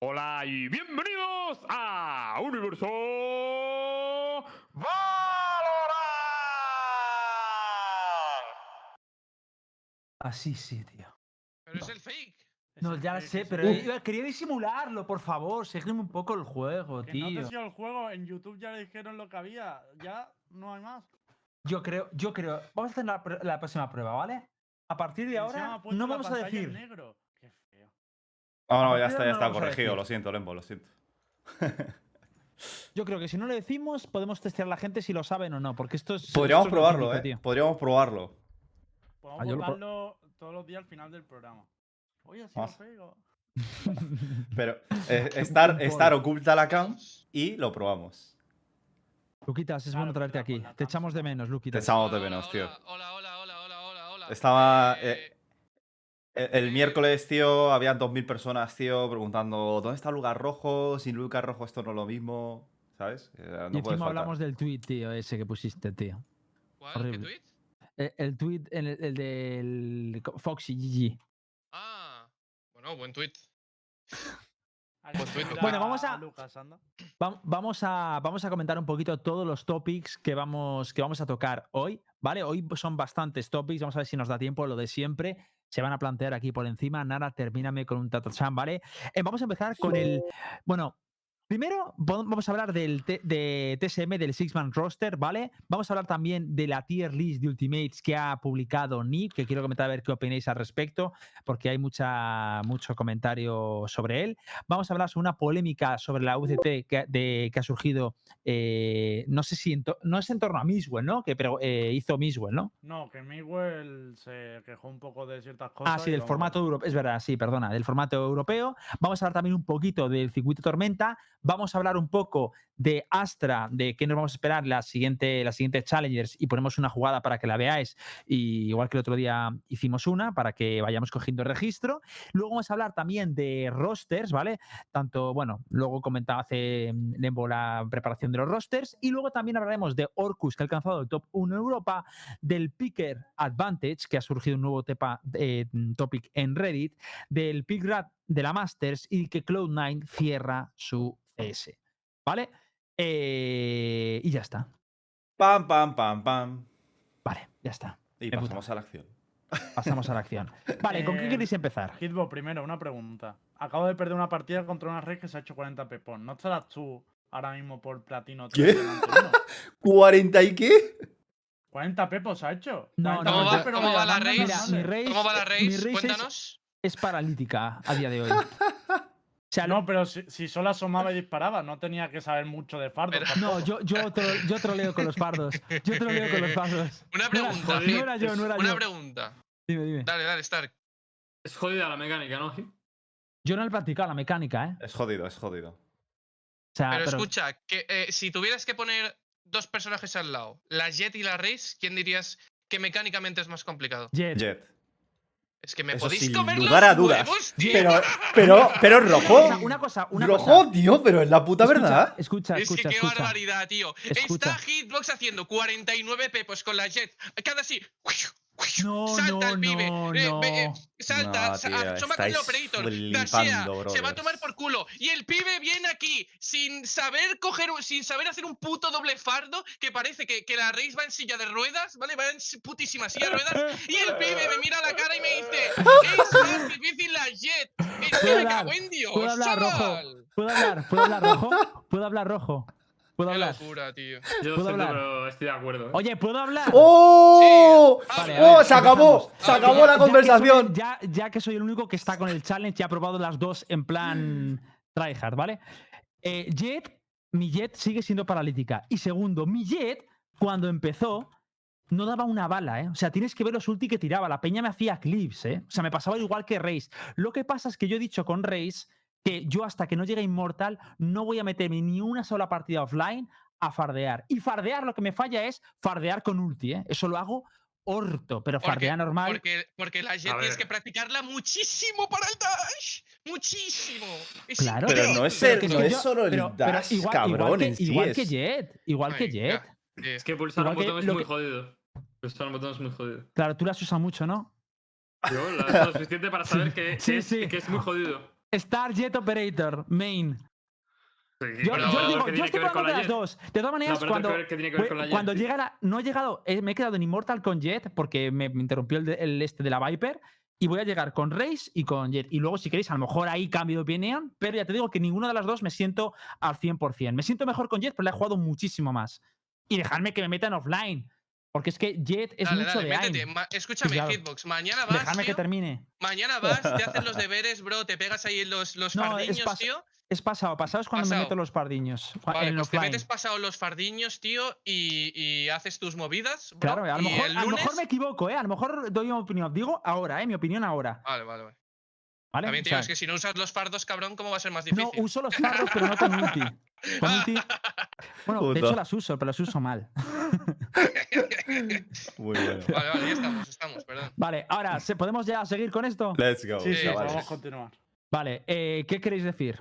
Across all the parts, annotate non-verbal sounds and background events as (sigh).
Hola y bienvenidos a Universo Valorant. Así sí, tío. Pero es el fake. No, ya lo sé, pero iba- quería disimularlo, por favor. Seguidme un poco el juego, Que no te tío. sigo el juego, en YouTube ya le dijeron lo que había, ya no hay más. Yo creo, yo creo. Vamos a hacer la, pr- la próxima prueba, ¿vale? A partir de encima ahora ha puesto no la vamos a pantalla en decir. negro. Feo. No, ya está, ya está corregido. Lo siento, Lembo, lo siento. Yo creo que si no lo decimos, podemos testear a la gente si lo saben o no, porque esto es. Podríamos esto es probarlo, ¿eh? tío. Podríamos probarlo. Podemos Ah, yo lo pro- votarlo todos los días al final del programa. Oye, así Más. lo pego. (laughs) Pero eh, estar, estar oculta la cam y lo probamos. Luquitas, es Claro, bueno traerte aquí. Te echamos de menos, Te Luquitas. echamos de menos, tío. Hola, hola, hola, hola, hola, hola. Estaba, Eh, El, el miércoles, tío, habían 2.000 personas, tío, preguntando ¿dónde está el lugar rojo? Sin lugar rojo esto no es lo mismo, ¿sabes? Eh, no y encima faltar. hablamos del tweet, tío, ese que pusiste, tío. ¿Cuál? ¿Qué horrible. tweet? El, el tweet, el, el del Foxy GG. Ah, bueno, buen tweet. (laughs) Bueno, vamos a- Lucas, Vamos a, vamos a comentar un poquito todos los topics que vamos, que vamos a tocar hoy, ¿vale? Hoy son bastantes topics, vamos a ver si nos da tiempo, lo de siempre. Se van a plantear aquí por encima. Nara, termíname con un tatachan, ¿vale? Eh, vamos a empezar con el. Bueno, primero vamos a hablar del de TSM, del Six Man Roster, ¿vale? Vamos a hablar también de la tier list de Ultimates que ha publicado Nick, que quiero comentar a ver qué opináis al respecto, porque hay mucha, mucho comentario sobre él. Vamos a hablar sobre una polémica sobre la UCT que, ha- de, que ha surgido, eh, no sé si, en no es en torno a Miswell, ¿no? Que pero, eh, hizo Miswell, ¿no? No, que Miguel se quejó un poco de ciertas cosas. Ah, sí, del vamos formato europeo, es verdad, sí, perdona, del formato europeo. Vamos a hablar también un poquito del circuito Tormenta. Vamos a hablar un poco de Astra, de qué nos vamos a esperar la siguiente, la siguiente Challengers y ponemos una jugada para que la veáis. Igual que el otro día hicimos una para que vayamos cogiendo el registro. Luego vamos a hablar también de rosters, ¿vale? Tanto, bueno, luego comentaba hace mm, Lembo la preparación de los rosters. Y luego también hablaremos de Orcus, que ha alcanzado el top 1 en Europa, del Picker Advantage, que ha surgido un nuevo eh, mm, topic en Reddit, del Pick Rat de la Masters y que Cloud9 cierra su CS. ¿Vale? Eh, y ya está. Pam, pam, pam, pam. Vale, ya está. Y Me pasamos a la acción. Pasamos a la acción. (laughs) Vale, ¿con qué Eh, queréis empezar? Hitbo, primero, una pregunta. Acabo de perder una partida contra una red que se ha hecho 40 pepón. ¿No estarás tú ahora mismo por platino ¿Qué? 3 delante uno? ¿40 y qué? 40 pepos ha hecho. No, 40 no, ¿Cómo va, pepos, pero cómo va la race? Mira, mi normales. race, ¿Cómo va la race? mi race es- Cuéntanos. Es paralítica a día de hoy. (laughs) O sea, No, pero si, si solo asomaba y disparaba, no tenía que saber mucho de fardo. Pero- No, yo, yo, tro- yo troleo con los fardos. Yo troleo con los fardos. Una No era- pregunta. No era yo, no era Una yo. pregunta. Dime, dime. Dale, dale, Stark. Es jodida la mecánica, ¿no? Gil? Yo no he practicado la mecánica, ¿eh? Es jodido, es jodido. O sea, Pero pero- escucha, que eh, si tuvieras que poner dos personajes al lado, la Jet y la Race, ¿quién dirías que mecánicamente es más complicado? Jet. Jet. Es que me Eso podéis sin comer lugar los a dudas. huevos, tío. Pero, (laughs) pero, pero Una rojo. cosa, una cosa, una rojo, cosa. tío, pero es la puta Escucha, verdad. Escucha, Es escucha, que qué escucha. barbaridad, tío. Escucha. Está Hitbox haciendo 49 pepos con la Jet. Cada así. (laughs) No, salta no, el pibe. no, eh, eh, no. salta, No, tío, asoma con el estáis operator. flipando, Dashea, se va a tomar por culo. Y el pibe viene aquí sin saber coger, un- sin saber hacer un puto doble fardo. Que parece que, que la Race va en silla de ruedas, ¿vale? Va en putísima silla de ruedas. Y el pibe me mira a la cara y me dice: Es más difícil la Jet. Es que (laughs) ¿Puedo me hablar? cago en Dios. ¿Puedo hablar, Rojo? chaval. ¿Puedo hablar? ¿Puedo hablar rojo? ¿Puedo hablar rojo? ¿Puedo Qué hablar? locura, tío. Yo ¿Puedo hablar? pero estoy de acuerdo. ¿eh? Oye, ¿puedo hablar? ¡Oh! Sí, Vale, a ¡Oh! ver, Se acabó. empezamos. Se Ah, acabó ya- la Ya que soy- conversación. Ya, ya que soy el único que está con el challenge y ha probado las dos en plan tryhard, ¿vale? Eh, Jet, mi Jet sigue siendo paralítica. Y segundo, mi Jet, cuando empezó, no daba una bala, ¿eh? O sea, tienes que ver los ulti que tiraba. La peña me hacía clips, ¿eh? O sea, me pasaba igual que Reis. Lo que pasa es que yo he dicho con Reis que yo hasta que no llegue Inmortal no voy a meterme ni una sola partida offline a fardear. Y fardear lo que me falla es fardear con ulti, ¿eh? Eso lo hago orto, pero Porque- fardear normal. Porque, porque la Jet A tienes que practicarla muchísimo para el dash. Muchísimo. Es Claro, Pero increíble. no es, el- no es yo- solo el pero- pero dash, igual, cabrón. igual que, en sí igual es- que Jet, igual que Jet. tío. Es que pulsar Igual un que botón es muy que- jodido. Pulsar un botón es muy jodido. Claro, tú las usas mucho, ¿no? Yo la lo suficiente para saber que, que (laughs) sí, es, sí. que es muy jodido. Star Jet Operator, main. Sí, Yo, yo ¿qué digo, yo estoy de la las Jet? dos. De todas maneras, No, cuando, ¿qué tiene que ver con la Jet, cuando llega la. No he llegado. eh, me he quedado en Immortal con Jet porque me, me interrumpió el, este de la Viper. Y voy a llegar con Race y con Jet. Y luego, si queréis, a lo mejor ahí cambio de opinión. Pero ya te digo que ninguna de las dos me siento al 100%. Me siento mejor con Jet, pero la he jugado muchísimo más. Y dejadme que me metan offline. Porque es que Jet es Dale, mucho dale, de métete. Escúchame, Claro. Hitbox. Mañana vas, Dejadme que tío, termine. Mañana (laughs) vas, te haces los deberes, bro. Te pegas ahí los, los No, es fardiños, pas- tío. Es pasado. Pasado es cuando me meto los pardiños. Vale, en pues te metes pasado los fardiños, tío, y, y haces tus movidas. bro, Claro, a lo, mejor, a lo mejor me equivoco, ¿eh? A lo mejor doy una opinión. Digo ahora, ¿eh? Mi opinión ahora. Vale, vale, vale. ¿Vale? También O te digo, sea, es que si no usas los fardos, cabrón, ¿cómo va a ser más No, difícil? uso los (laughs) fardos, pero no con ulti. (laughs) Bueno, de hecho las uso, pero las uso mal. (laughs) Muy bueno. Vale, vale, ya estamos, estamos, perdón. Vale, ahora, ¿se- ¿podemos ya seguir con esto? Let's go. Sí, sí, chavales. podemos continuar. Vale, eh, ¿qué queréis decir?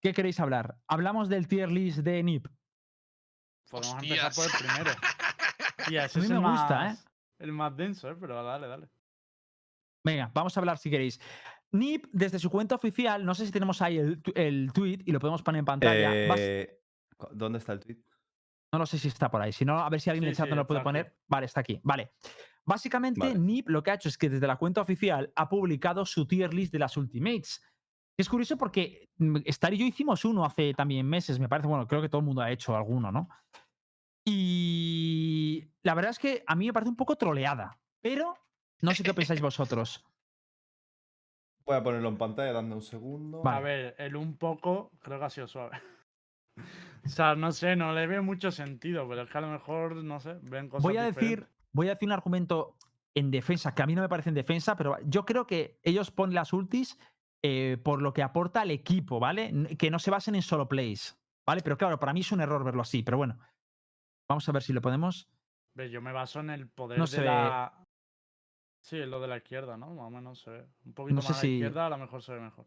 ¿Qué queréis hablar? ¿Hablamos del tier list de NIP? Podemos empezar por el Hostias. primero. (laughs) Tía, ese A mí es me el gusta, ¿eh? más- El más denso, ¿eh? Pero dale, dale. Venga, vamos a hablar si queréis. NIP, desde su cuenta oficial, no sé si tenemos ahí el, el tweet y lo podemos poner en pantalla. Eh, ¿Dónde está el tweet? No lo sé si está por ahí. Si no, a ver si alguien en Sí, el chat sí, no lo puede poner. Vale, está aquí. Vale. Básicamente, Vale. NIP lo que ha hecho es que desde la cuenta oficial ha publicado su tier list de las Ultimates. Es curioso porque mm, Star y yo hicimos uno hace también meses, me parece. Bueno, creo que todo el mundo ha hecho alguno, ¿no? Y la verdad es que a mí me parece un poco troleada. Pero no sé qué pensáis vosotros. Voy a ponerlo en pantalla, dando un segundo. Vale. A ver, el un poco creo que ha sido suave. (laughs) o sea, no sé, no le veo mucho sentido, pero es que a lo mejor, no sé, ven cosas Voy a decir, voy a decir un argumento en defensa, que a mí no me parece en defensa, pero yo creo que ellos ponen las ultis eh, por lo que aporta al equipo, ¿vale? Que no se basen en solo plays, ¿vale? Pero claro, para mí es un error verlo así, pero bueno. Vamos a ver si lo podemos. Yo me baso en el poder No de la. Sí, es lo de la izquierda, ¿no? Más o menos se ve. Un poquito No sé más a la si- izquierda, a lo mejor se ve mejor.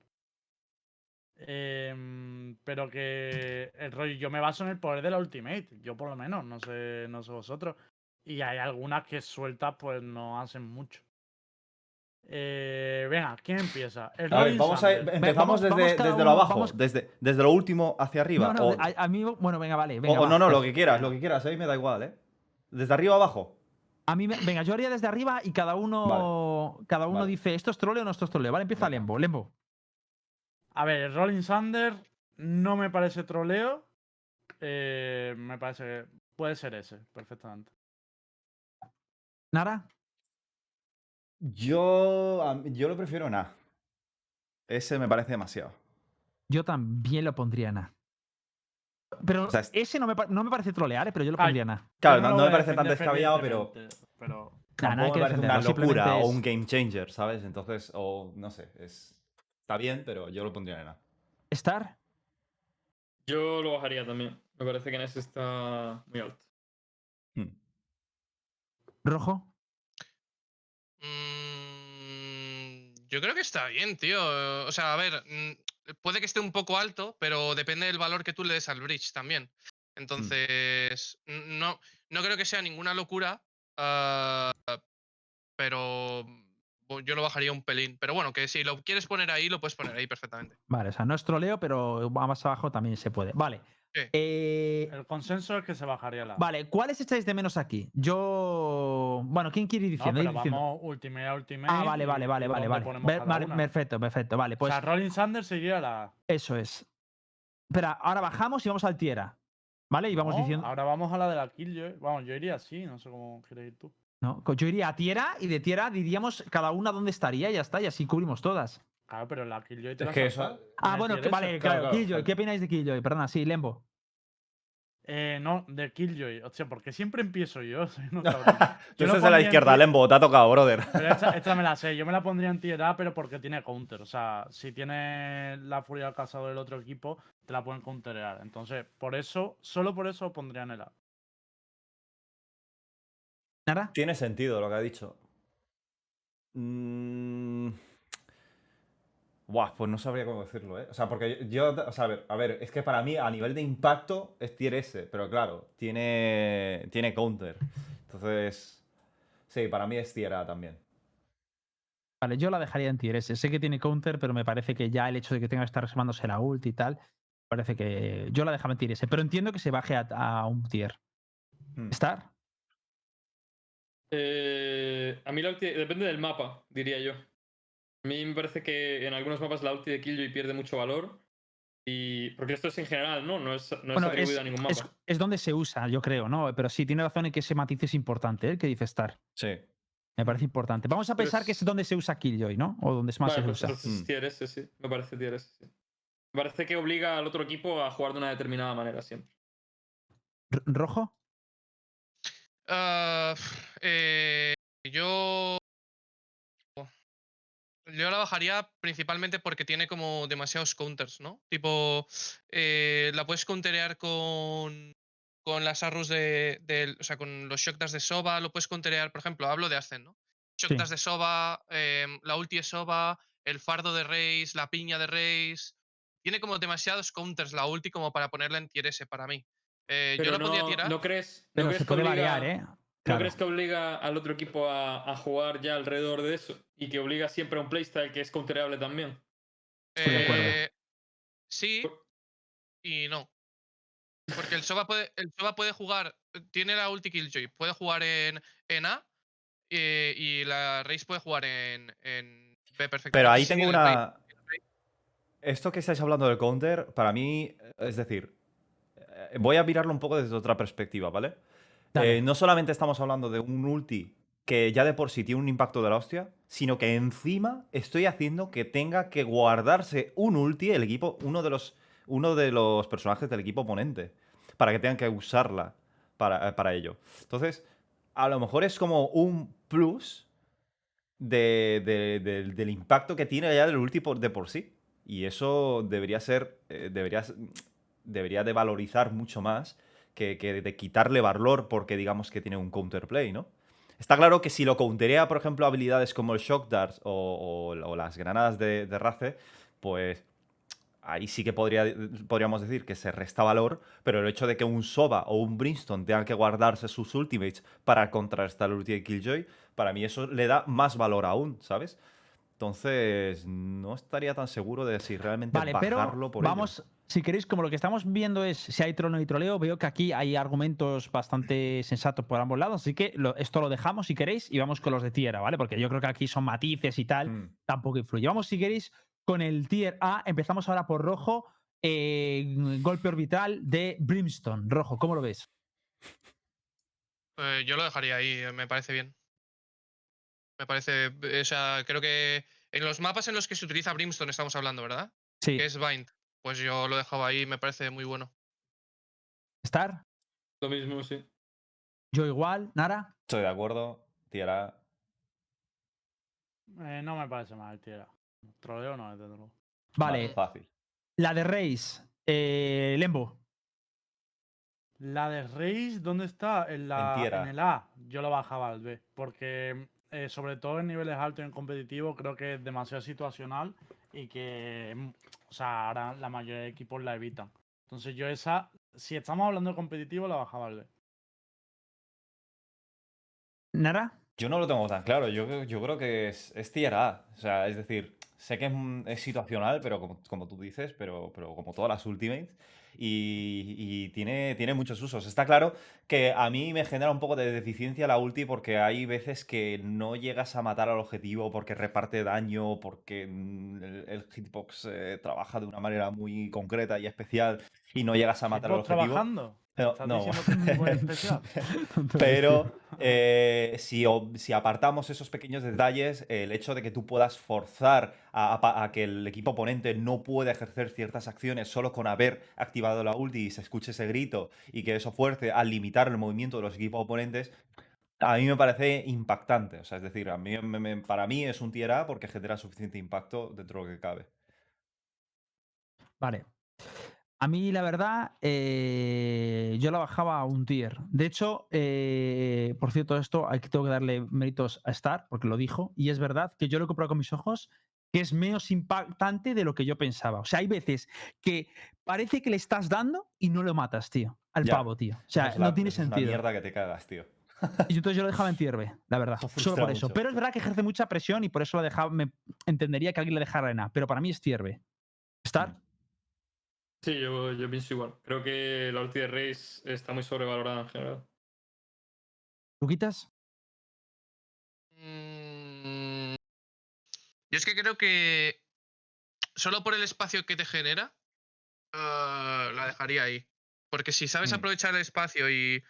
Em, pero que el rollo, yo me baso en el poder de la Ultimate, yo por lo menos, no sé, no sé vosotros. Y hay algunas que sueltas, pues no hacen mucho. Eh, venga, ¿quién empieza? El A ver, vamos a, Thunder. empezamos desde, desde lo abajo, vamos- desde, desde lo último hacia arriba. No, no, o, a, a mí, bueno, venga, vale. o- Venga, o va, no, no, lo perfecto. que quieras, lo que quieras, a mí me da igual, ¿eh? Desde arriba abajo. A mí, me- venga, yo haría desde arriba y cada uno, cada uno vale. dice esto es troleo o no esto es troleo. Vale, empieza Venga. Lembo. Lembo. A ver, Rolling Thunder no me parece troleo. eh, me parece que puede ser ese, perfectamente. Nara. Yo, a yo lo prefiero nada. Ese me parece demasiado. Yo también lo pondría en A. Pero O sea, es- ese no me, pa- no me parece trolear, ¿eh? pero yo lo pondría en A. Claro, no, me parece tan descabellado, pero pero Nah, me parece una locura o un game changer, ¿sabes? Entonces, o no sé, es, está bien, pero yo lo pondría en nada. Star. Yo lo bajaría también. Me parece que en ese está muy alto. Rojo. Mm, yo creo que está bien, tío. O sea, a ver, mm, puede que esté un poco alto, pero depende del valor que tú le des al bridge también. Entonces, n- no, no creo que sea ninguna locura, ah, pero yo lo bajaría un pelín. Pero bueno, que si lo quieres poner ahí, lo puedes poner ahí perfectamente. Vale, o sea, no es troleo, pero más abajo también se puede. Vale. Sí. Eh, el consenso es que se bajaría la. vale, ¿cuáles echáis de menos aquí? Yo. Bueno, ¿quién quiere ir No, diciendo? pero Ir diciendo. vamos ultimate a ultimate. Ah, vale, vale, vale, vale, vale. perfecto, perfecto. Vale, pues o sea, Rolling Thunder sería la. eso es. Espera, ahora bajamos y vamos al Tiera. ¿Vale? Y vamos No, diciendo. Ahora vamos a la de la Killjoy. Vamos, yo iría así, no sé cómo quieres ir tú. No, yo iría a Tiera y de Tiera diríamos cada una dónde estaría y ya está, y así cubrimos todas. Claro, pero la Killjoy te Es la que eso- Ah, bueno, que- vale, Claro, Killjoy, claro. ¿qué opináis de Killjoy? Perdona, sí, Lembo. Eh, no, de Killjoy. O sea, porque siempre empiezo yo. (laughs) Soy un cabrón. Tú estás a la izquierda, Lembo, te ha tocado, brother. (laughs) Pero esta, esta me la sé. Yo me la pondría en tier A, pero porque tiene counter. O sea, si tiene la furia del cazador del otro equipo, te la pueden counterear. Entonces, por eso, solo por eso pondría en el A. ¿Nara? Tiene sentido lo que ha dicho. Mm, Buah, pues no sabría cómo decirlo, ¿eh? O sea, porque yo, o sea, a ver, a ver, es que para mí a nivel de impacto es tier S, pero claro, tiene, tiene counter. Entonces, sí, para mí es tier A también. Vale, yo la dejaría en tier S. Sé que tiene counter, pero me parece que ya el hecho de que tenga que estar reservándose la ult y tal, parece que yo la dejaba en tier S. Pero entiendo que se baje a, a un tier. Hmm. ¿Star? Eh, a mí la ulti depende del mapa, diría yo. A mí me parece que en algunos mapas la ulti de Killjoy pierde mucho valor. Y. Porque esto es en general, ¿no? No es, no es atribuido es, a ningún mapa. es- es donde se usa, yo creo, ¿no? Pero sí, tiene razón en que ese matiz es importante, ¿eh? el que dice Star. Sí. Me parece importante. Vamos a Pero pensar que es- es donde se usa Killjoy, ¿no? O donde más Vale, se pues usa. entonces Mm. tier S, sí. Me parece tier S, sí. Me parece que obliga al otro equipo a jugar de una determinada manera siempre. ¿Rojo? Ah, eh, yo. Yo la bajaría principalmente porque tiene como demasiados counters, ¿no? Tipo, eh, la puedes counterear con, con las arrows de, del- O sea, con los shockdash de Soba, lo puedes counterear, por ejemplo, hablo de Ascen, ¿no? Shockdash de Soba, em, la ulti de Soba, el fardo de Reis, la piña de Reis. Tiene como demasiados counters la ulti como para ponerla en tier S para mí. Eh, yo la podría no, tirar. ¿no crees, no crees se puede variar, ¿eh? ¿No Claro. crees que obliga al otro equipo a, a jugar ya alrededor de eso? Y que obliga siempre a un playstyle que es counterable también. Estoy de acuerdo. Eh, sí y no. Porque el Soba puede, el Soba puede jugar, tiene la ulti Killjoy, puede jugar en, en A eh, y la Raze puede jugar en, en B perfectamente. Pero ahí tengo una. Esto que estáis hablando del counter, para mí, es decir, eh, voy a mirarlo un poco desde otra perspectiva, ¿vale? Eh, no solamente estamos hablando de un ulti que ya de por sí tiene un impacto de la hostia, sino que encima estoy haciendo que tenga que guardarse un ulti el equipo, uno de los, uno de los personajes del equipo oponente, para que tengan que usarla para, eh, para ello. Entonces, a lo mejor es como un plus de- de- de- del impacto que tiene ya del ulti por- de por sí. Y eso debería ser, eh, debería, debería de valorizar mucho más que, que de quitarle valor porque digamos que tiene un counterplay, ¿no? Está claro que si lo counterea, por ejemplo, habilidades como el Shock Darts o, o- o las granadas de, de Raze, pues ahí sí que podría, podríamos decir que se resta valor, pero el hecho de que un Soba o un Brimstone tengan que guardarse sus ultimates para contrarrestar el ulti de Killjoy, para mí eso le da más valor aún, ¿sabes? Entonces, no estaría tan seguro de si realmente Vale, pero bajarlo por ello. Si queréis, como lo que estamos viendo es si hay trono y troleo, veo que aquí hay argumentos bastante sensatos por ambos lados, así que lo- esto lo dejamos si queréis y vamos con los de tierra, ¿vale? Porque yo creo que aquí son matices y tal, Mm. tampoco influye. Vamos, si queréis, con el tier A, empezamos ahora por rojo, eh, golpe orbital de Brimstone. Rojo, ¿cómo lo ves? Eh, yo lo dejaría ahí, eh, me parece bien. Me parece, o sea, creo que en los mapas en los que se utiliza Brimstone estamos hablando, ¿verdad? Sí, Que es Bind. Pues yo lo dejaba ahí, me parece muy bueno. Star, Lo mismo, sí. yo igual, Nara. Estoy de acuerdo, tierra. Eh, no me parece mal, tía. Troleo no, desde luego. Vale, Fácil. la de Reis, eh, Lembo. La de Reis, ¿dónde está? En, la, tierra. en el A. Yo lo bajaba al B. Porque, eh, sobre todo en niveles altos y en competitivo, creo que es demasiado situacional y que, mm, o sea, ahora la mayoría de equipos la evitan. Entonces, yo esa, si estamos hablando de competitivo, la bajaba al B. ¿Nara? Yo no lo tengo tan claro. Yo, yo creo que es, es tier A. O sea, es decir, sé que es, es situacional, pero como, como tú dices, pero, pero como todas las Ultimates. Y, y tiene, tiene muchos usos. Está claro que a mí me genera un poco de deficiencia la ulti porque hay veces que no llegas a matar al objetivo porque reparte daño, porque mm, el, el hitbox eh, trabaja de una manera muy concreta y especial y no llegas a matar al ¿Hitbox objetivo. trabajando? No. (laughs) (laughs) Pero eh, si, apartamos esos pequeños detalles, el hecho de que tú puedas forzar a, a pa- a que el equipo oponente no pueda ejercer ciertas acciones solo con haber activado la ulti y se escuche ese grito y que eso fuerce a limitar el movimiento de los equipos oponentes, a mí me parece impactante. O sea, es decir, a mí, me- me- para mí es un tier A porque genera suficiente impacto dentro de lo que cabe. Vale. A mí, la verdad, eh, yo la bajaba a un tier. De hecho, eh, por cierto, esto aquí tengo que darle méritos a Star, porque lo dijo, y es verdad que yo lo he comprado con mis ojos, que es menos impactante de lo que yo pensaba. O sea, hay veces que parece que le estás dando y no lo matas, tío, al Ya, pavo, tío. O sea, es no la- tiene es sentido. una mierda que te cagas, tío. (laughs) Y entonces yo lo dejaba en tier B, la verdad. Solo por eso. mucho. Pero es verdad que ejerce mucha presión y por eso lo dejaba, me entendería que alguien le dejara en A. Pero para mí es tier B. ¿Star? Sí, yo, yo pienso igual. Creo que la ulti de Raze está muy sobrevalorada en general. ¿Luquitas? Mm, Yo es que creo que solo por el espacio que te genera, eh, la dejaría ahí. Porque si sabes Mm. aprovechar el espacio y,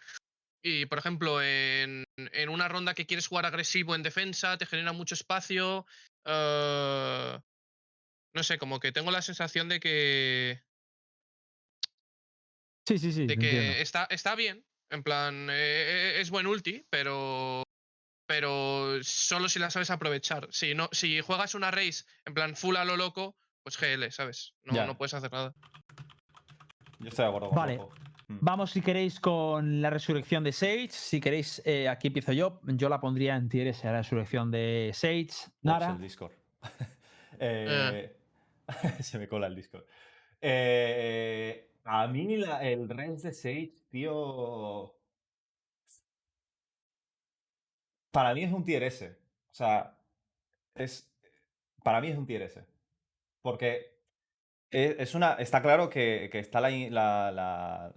y, por ejemplo, en, en una ronda que quieres jugar agresivo en defensa, te genera mucho espacio. eh, no sé, como que tengo la sensación de que, Sí, sí, sí. de que entiendo. está, está bien. En plan, eh, es buen ulti, pero. Pero solo si la sabes aprovechar. Si no, si juegas una race en plan full a lo loco, pues GL, ¿sabes? No, Ya. no puedes hacer nada. Yo estoy de acuerdo con Vale. Mm. Vamos, si queréis, con la resurrección de Sage. Si queréis, eh, aquí empiezo yo. Yo la pondría en tier S, la resurrección de Sage. Ups, Nara. el Discord. (laughs) Eh, (laughs) se me cola el Discord. Eh, a mí la- el Rens de Sage, tío. Para mí es un tier S. O sea, es. Para mí es un tier S. Porque e- es una. Está claro que, que está la, la,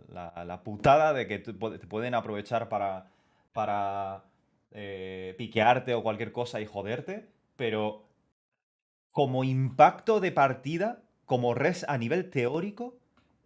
la- putada de que te pueden aprovechar para. para eh, piquearte o cualquier cosa y joderte. Pero como impacto de partida, como res a nivel teórico,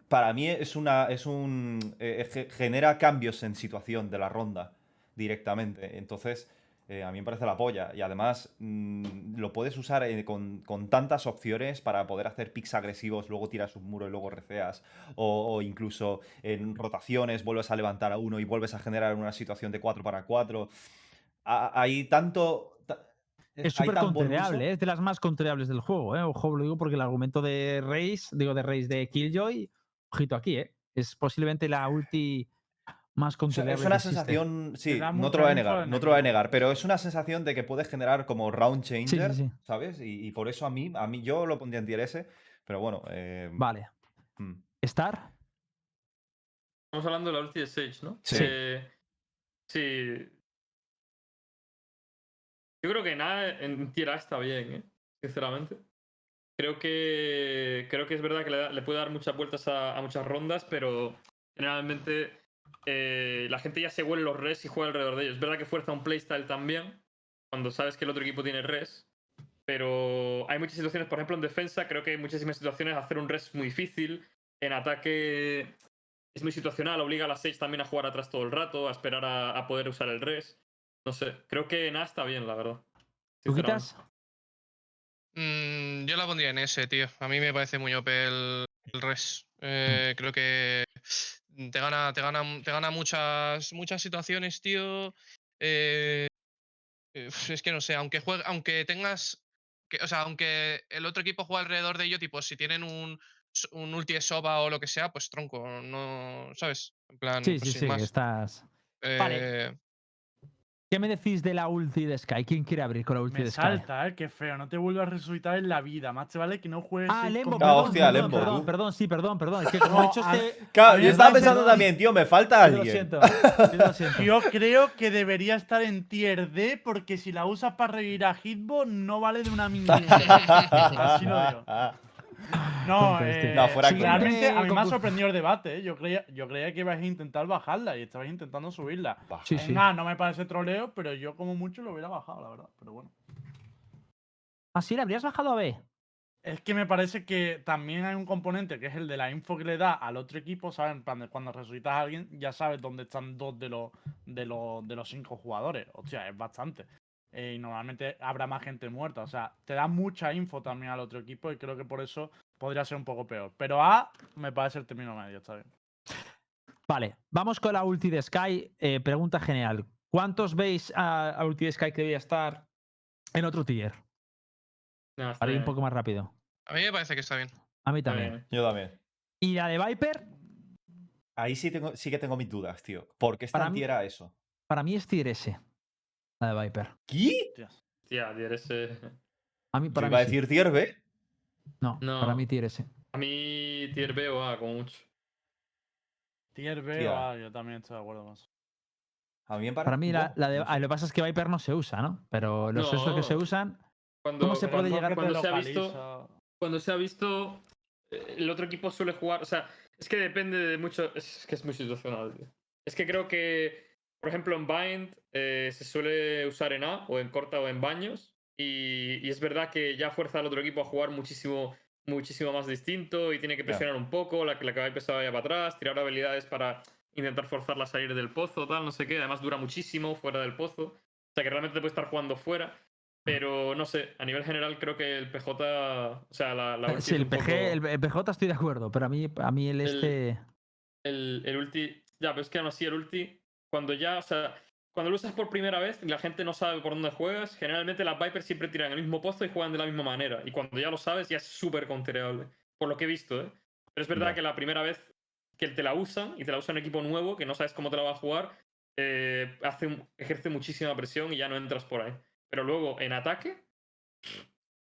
para mí es una. es un. eh, ge- genera cambios en situación de la ronda directamente. Entonces, eh, a mí me parece la polla. Y además, mm, lo puedes usar eh, con, con tantas opciones para poder hacer picks agresivos, luego tiras un muro y luego receas. O, o incluso en rotaciones vuelves a levantar a uno y vuelves a generar una situación de 4 para 4. Hay tanto. ta- Es súper es de las más contreables del juego. ¿eh? Ojo, lo digo porque el argumento de Raze, digo de Raze de Killjoy, ojito aquí, ¿eh? es posiblemente la ulti más O sea, es una sensación, sí, no te lo voy a negar, no te lo voy a negar, pero es una sensación de que puedes generar como round changer, sí. ¿sabes? Y, y por eso a mí, a mí yo lo pondría en tier S, pero bueno. eh, Vale. mm. ¿Star? Estamos hablando de la ulti de Sage, ¿no? Sí. Eh, sí. Yo creo que nada en tier A está bien, ¿eh? Sinceramente. Creo que. Creo que es verdad que le, puede dar muchas vueltas a, a muchas rondas, pero generalmente eh, la gente ya se huele los res y juega alrededor de ellos. Es verdad que fuerza un playstyle también, cuando sabes que el otro equipo tiene res. Pero hay muchas situaciones, por ejemplo, en defensa, creo que hay muchísimas situaciones hacer un res es muy difícil. En ataque es muy situacional, obliga a las 6 también a jugar atrás todo el rato, a esperar a, a poder usar el res. No sé, creo que nada está bien, la verdad. sinceramente. ¿Luquitas? Mm, yo la pondría en ese, tío. A mí me parece muy OP el, el res. Eh, creo que te gana, te gana, te gana muchas, muchas situaciones, tío. Eh, eh, es que no sé, aunque juegue, aunque tengas. Que, o sea, aunque el otro equipo juega alrededor de ello, tipo, si tienen un, un ulti de soba o lo que sea, pues tronco, no. ¿Sabes? En plan, Sí, pues sí, sí, más. estás. Vale. ¿Qué me decís de la ulti de Sky? ¿Quién quiere abrir con la ulti Me de Sky? salta, eh, qué feo. No te vuelvas a resucitar en la vida. Más te vale que no juegues. Ah, Lembo, con- perdón, Ah, hostia, perdón, Lembo, perdón, perdón, sí, perdón, perdón. Es que (laughs) como he hecho a- este. Claro, A mí yo estaba pensando también, tío, me falta Yo lo alguien. siento. Yo lo siento. Yo creo que debería estar en tier D porque si la usas para revivir a Hitbo no vale de una mierda. (laughs) Así lo digo. No, eh, No, fuera realmente a mí me ha sorprendido el debate. ¿eh? Yo, creía, yo creía que ibas a intentar bajarla y estabas intentando subirla. Sí, sí. Nada, no me parece troleo, pero yo como mucho lo hubiera bajado, la verdad. Pero bueno. ¿Ah, sí? ¿La habrías bajado a B? Es que me parece que también hay un componente que es el de la info que le da al otro equipo, ¿sabes? En plan de cuando resucitas a alguien, ya sabes dónde están dos de los, de los, de los cinco jugadores. Hostia, es bastante. Eh, y normalmente habrá más gente muerta. O sea, te da mucha info también al otro equipo y creo que por eso podría ser un poco peor. Pero A me parece el término medio, está bien. Vale, vamos con la ulti de Sky. Eh, pregunta general. ¿Cuántos veis a, a ulti de Sky que debería estar en otro tier? Está Para ir un poco más rápido. a mí me parece que está bien. A mí también. bien. Yo también. ¿Y la de Viper? Ahí sí, tengo, sí que tengo mis dudas, tío. ¿Por qué está en tier A eso? Para mí es tier S. La de Viper. ¿Qué? Tía, tier S. A mí, Yo para iba mí a sí. decir tier B. No, No. para mí tier S. A mí tier B o A, como mucho. Tier B o A, yo también estoy de acuerdo eso. A mí parece. Para mí, la, de, no ah, lo que pasa es que Viper no se usa, ¿no? Pero los estos que se No. usan. Cuando, ¿Cómo se puede llegar- cuando se ha visto- cuando se ha visto, eh, el otro equipo suele jugar. O sea, es que depende de mucho. Es que es muy situacional, tío. Es que creo que, por ejemplo, en Bind eh, se suele usar en A, o en corta, o en baños. Y, y es verdad que ya fuerza al otro equipo a jugar muchísimo, muchísimo más distinto y tiene que presionar un poco, la que la que va a pesar vaya para atrás, tirar habilidades para intentar forzarla a salir del pozo, tal, no sé qué. Además dura muchísimo fuera del pozo. O sea que realmente te puede estar jugando fuera. Pero no sé, a nivel general creo que el PJ. O sea, la, la ulti Sí, el PG, poco- el, el PJ estoy de acuerdo, pero a mí, a mí el El- este. el, el ulti. Ya, pero es que aún así el ulti, cuando ya, o sea, cuando lo usas por primera vez y la gente no sabe por dónde juegas, generalmente las Vipers siempre tiran el mismo pozo y juegan de la misma manera. Y cuando ya lo sabes, ya es súper countereable. Por lo que he visto, ¿eh? Pero es verdad que la primera vez que te la usan y te la usa un equipo nuevo que no sabes cómo te la va a jugar, eh, hace, ejerce muchísima presión y ya no entras por ahí. Pero luego, en ataque,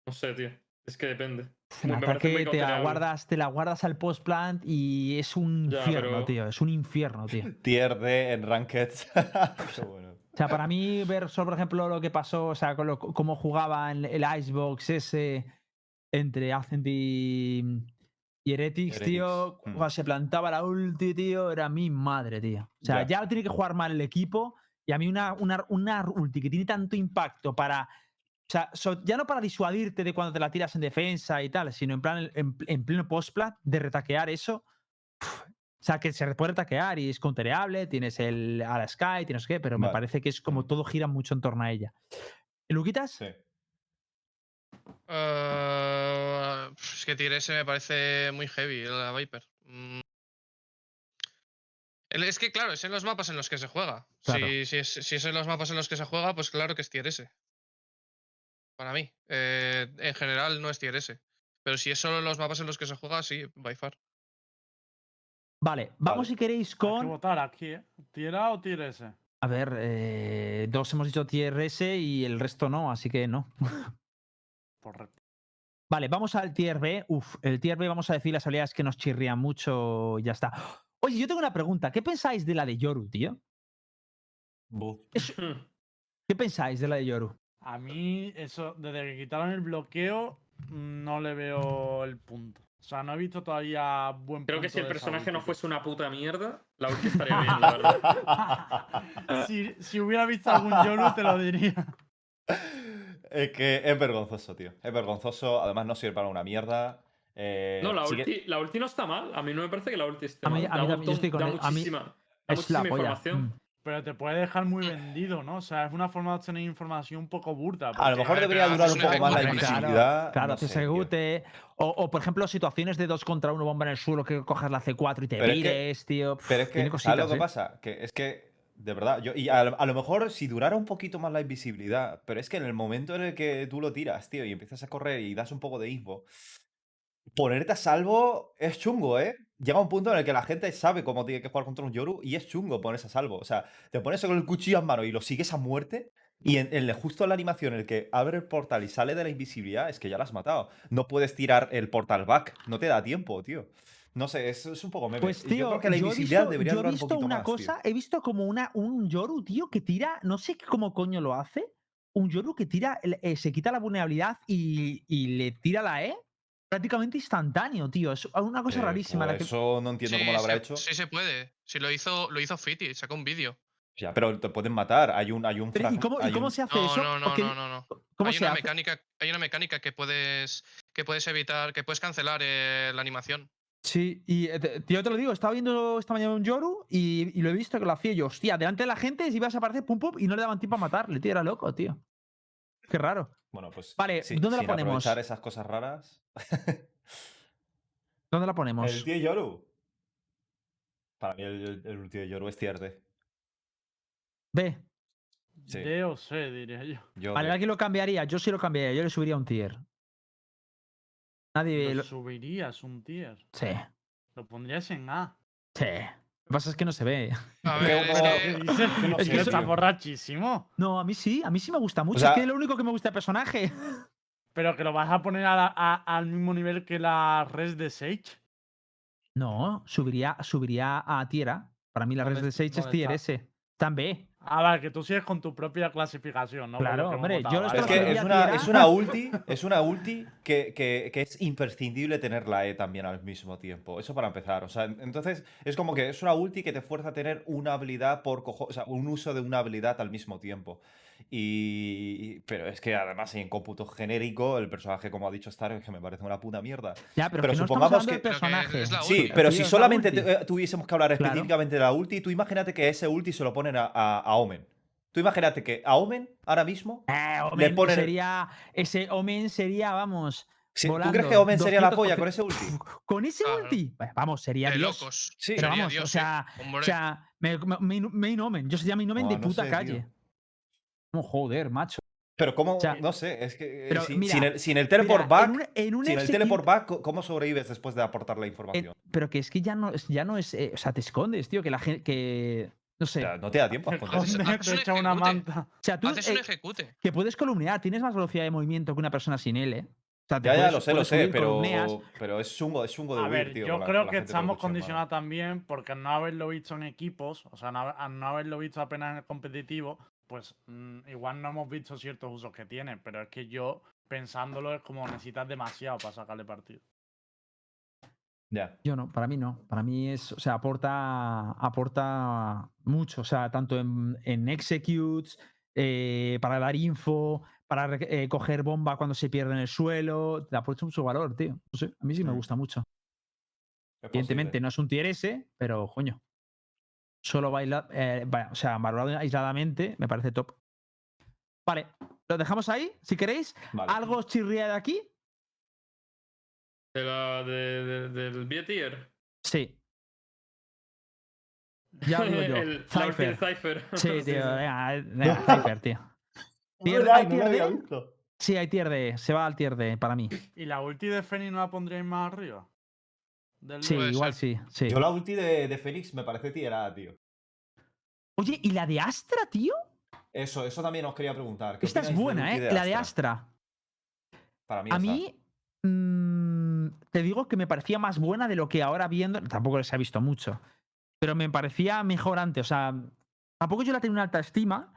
no sé, tío. Es que depende. En Me parece muy ataque te la, guardas, te la guardas al post plant y es un Ya, infierno, pero- tío. Es un infierno, tío. (laughs) Tier D en Rankeds. (laughs) Bueno. O sea, para mí, ver solo, por ejemplo, lo que pasó, o sea, con lo- cómo jugaban el Icebox ese entre Ascent y, y Heretics, tío, mm. cuando se plantaba la ulti, tío, era mi madre, tío. O sea, Ya. ya, tiene que jugar mal el equipo y a mí una, una, una ulti que tiene tanto impacto para. O sea, so- ya no para disuadirte de cuando te la tiras en defensa y tal, sino en plan en, en pleno postplat, de retaquear eso. uf, o sea, que se puede retaquear y es countereable, tienes el a la Sky, tienes qué, pero me parece que es como todo gira mucho en torno a ella. ¿Luquitas? Sí. Eh, es que Tier S me parece muy heavy, la Viper. Mm. Es que, claro, es en los mapas en los que se juega. Claro. Si, si es, si es en los mapas en los que se juega, pues claro que es Tier S. Para mí. Eh, en general no es Tier S. Pero si es solo en los mapas en los que se juega, sí, by far. Vale, vamos Vale. si queréis Hay que con. votar aquí, ¿eh? ¿Tier A o Tier S? A ver, eh, dos hemos dicho tier S y el resto no, así que no. (laughs) Correcto. Vale, vamos al tier B. Uf, el tier B vamos a decir las habilidades que nos chirrían mucho y ya está. Oye, yo tengo una pregunta. ¿Qué pensáis de la de Yoru, tío? (laughs) ¿Qué pensáis de la de Yoru? A mí, eso, desde que quitaron el bloqueo, no le veo el punto. O sea, no he visto todavía buen Creo que si el personaje no fuese una puta mierda, la ulti (laughs) estaría bien, la verdad. (laughs) si, si hubiera visto algún Yoru, te lo diría. Es que es vergonzoso, tío. Es vergonzoso. Además, no sirve para una mierda. Eh, No, la que- ulti, la ulti no está mal. A mí no me parece que la ulti esté A mí- mal. a mí Da yo estoy con da él. A mí muchísima, da Es la muchísima polla. información. Mm. Pero te puede dejar muy vendido, ¿no? O sea, es una forma de obtener información un poco burda. A lo mejor debería durar un poco más la invisibilidad. Claro, no sé. O, o, por ejemplo, situaciones de dos contra uno, bomba en el suelo, que cojas la C4 y te Pero es que- pires, tío. Pero es Tiene que, ¿sabes lo que ¿eh? pasa? Que es que, de verdad, yo, y a, a lo mejor si durara un poquito más la invisibilidad, pero es que en el momento en el que tú lo tiras, tío, y empiezas a correr y das un poco de info, ponerte a salvo es chungo, ¿eh? Llega un punto en el que la gente sabe cómo tiene que jugar contra un Yoru y es chungo ponerse a salvo. O sea, te pones con el cuchillo en mano y lo sigues a muerte. Y en, en- justo en la animación en el que abre el portal y sale de la invisibilidad, es que ya la has matado. No puedes tirar el portal back. No te da tiempo, tío. No sé, es, es un poco meme. Pues tío, yo creo que la invisibilidad visto, debería yo durar un visto poquito una más, tío. cosa, he visto como una, un Yoru, tío, que tira, no sé cómo coño lo hace, un Yoru que tira, eh, se quita la vulnerabilidad y, y le tira la E prácticamente instantáneo, tío. Es una cosa Eh, rarísima. la que- Eso no entiendo Sí, cómo lo habrá se, hecho. sí se puede. Si lo hizo, lo hizo Fiti, sacó un vídeo. Ya, pero te pueden matar. Hay un, hay un Pero, ¿Y cómo, y hay cómo un- se hace No, eso? no, no, Porque- no, no, no. ¿Cómo hay se una hace? mecánica, hay una mecánica que puedes, que puedes evitar, que puedes cancelar eh, la animación. Sí, y eh, te- yo te lo digo, estaba viendo esta mañana un Yoru y, y lo he visto que lo hacía yo. Hostia, delante de la gente si ibas a aparecer pum pum y no le daban tiempo a matarle, tío, era loco, tío. Qué raro. Bueno, pues. Vale, sí, ¿dónde la sin ponemos? aprovechar esas cosas raras. ¿Dónde la ponemos? El tío Yoru. Para mí el, el, el último Yoru es tier D. Ve. Sí. D o C, diría yo. Yo Vale, aquí lo cambiaría. Yo sí lo cambiaría. Yo le subiría un tier. Nadie. Lo Lo... subirías un tier. Sí, Lo pondrías en A. sí. Lo que pasa es que no se ve. A Creo ver, que- es ¿Qué que- dices? que no Es sé, que está borrachísimo. No, a mí sí, a mí sí me gusta mucho. sea- es que es lo único que me gusta del personaje. Pero que lo vas a poner a la- a- al mismo nivel que la res de Sage. No, subiría, subiría a Tiera. Para mí la red ¿Dónde- de Sage es tier? S. Está en B. A ver, que tú sigues con tu propia clasificación, ¿no? Claro, hombre, votado, yo lo ¿vale? Es que una, tierra. es una (laughs) ulti, es una ulti que, que- que es imprescindible tener la E también al mismo tiempo. Eso para empezar. O sea, en- entonces es como que es una ulti que te fuerza a tener una habilidad por cojo, o sea, un uso de una habilidad al mismo tiempo. Y. Pero es que además en cómputo genérico, el personaje, como ha dicho Star, es que me parece una puta mierda. Ya, pero, Pero que supongamos que- Sí, pero Tío, si solamente tuviésemos que hablar Claro. específicamente de la ulti, tú imagínate que ese ulti se lo ponen a, a- a Omen. Tú imagínate que a Omen, ahora mismo. Eh, Le ponen- sería. Ese Omen sería, vamos. ¿Tú crees que Omen sería la 200%. polla con ese ulti? (laughs) ¿Con ese ulti? Bah, Vamos, sería De Dios. locos. Sí. Pero Sería vamos, o sea, sí. O sea, main, main Omen. Yo sería main Omen de no puta sé, calle. tío. Joder, macho. Pero cómo, O sea, no sé, es que eh, pero sin, mira, sin el, sin el teleport Mira, back, en un, en un sin el teleport back, ¿cómo sobrevives después de aportar la en- información? pero que es que ya no es, ya no es. eh, o sea, te escondes, tío. Que la gente. Que. No O sé. sea, no te da tiempo a Te esconderte. Haces- te echa una ejecute. manta. O sea, tú. Haces un eh, ejecute. que puedes columnear, tienes más velocidad de movimiento que una persona sin L. O sea, te Ya, ya, lo sé, lo sé, pero, pero es chungo, es chungo de A huir, ver, tío. yo la- creo que estamos condicionados también porque al no haberlo visto en equipos, o sea, no, no haberlo visto apenas en el competitivo, pues mm, igual no hemos visto ciertos usos que tiene, pero es que yo, pensándolo, es como necesitas demasiado para sacarle partido. Ya. Yo no, para mí no. Para mí es, o sea, aporta, aporta mucho. O sea, tanto en, en executes, eh, para dar info, para eh, coger bomba cuando se pierde en el suelo. Le aporta mucho valor, tío. No sé, a mí sí me gusta mucho. Evidentemente no es un tier S, pero coño. Solo baila, eh, o sea, valorado aisladamente, me parece top. Vale, lo dejamos ahí, si queréis. Vale. ¿Algo os chirría de aquí? De la, de- de- del B-Tier. Sí. Ya os digo yo. (laughs) El- Cypher. Cypher. Sí, (laughs) tío, sí. venga, eh, (laughs) venga, Cypher, tío. Tier- Ay, ¿hay no tier lo había D? visto. Sí, hay tier D. Se va al tier D para mí. ¿Y la ulti de Fenix no la pondríais más arriba? Del Sí, igual sí, sí. Yo la ulti de, de Fénix me parece tierada, tío. Oye, ¿y la de Astra, tío? Eso, eso también os quería preguntar. ¿qué Esta es buena, ¿eh? La de Astra. Para mí A mí, mm, te digo que me parecía más buena de lo que ahora viendo. Tampoco se ha visto mucho. Pero me parecía mejor antes. O sea, tampoco yo la tengo una alta estima.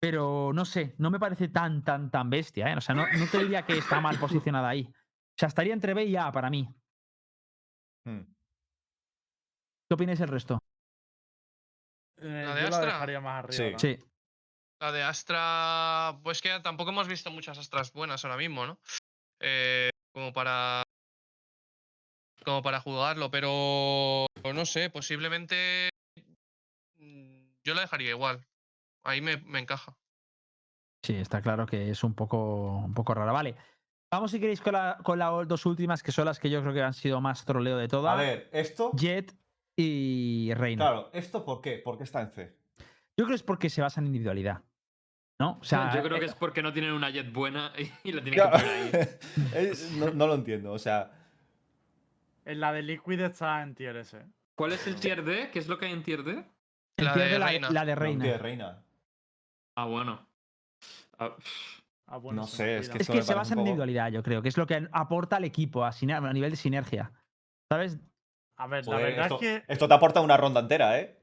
Pero no sé, no me parece tan, tan, tan bestia. ¿eh? O sea, no, no te diría que está mal posicionada ahí. O sea, estaría entre B y A para mí. Hmm. ¿Qué opináis el resto? Eh, ¿La de yo la Astra? dejaría más arriba. Sí. ¿no? Sí. La de Astra, pues que tampoco hemos visto muchas Astras buenas ahora mismo, ¿no? Eh, como para. Como para jugarlo, pero. No sé, posiblemente. mm, Yo la dejaría igual. Ahí me, me encaja. Sí, está claro que es un poco, un poco rara. Vale. Vamos, si queréis, con, la- con las dos últimas, que son las que yo creo que han sido más troleo de A todas. ver, esto. Jet y Reina. Claro, ¿esto por qué? ¿Por qué está en C? Yo creo que es porque se basa en individualidad. ¿No? O sea, Yo creo que eh, es porque no tienen una jet buena (laughs) y, la tienen Claro. que poner ahí. (laughs) No, no lo entiendo, o sea. En la de Liquid está en tier S. ¿Cuál es el tier D? ¿Qué es lo que hay en tier D? la tier de de la, Reina. la de la ulti Reina. de Reina. Ah, bueno. Ah, Ah, bueno, No sé, es que. Es que se basa en poco- individualidad, yo creo, que es lo que aporta al equipo a, nivel de sinergia. ¿Sabes? A ver, la Joder, verdad esto, es que esto te aporta una ronda entera, ¿eh?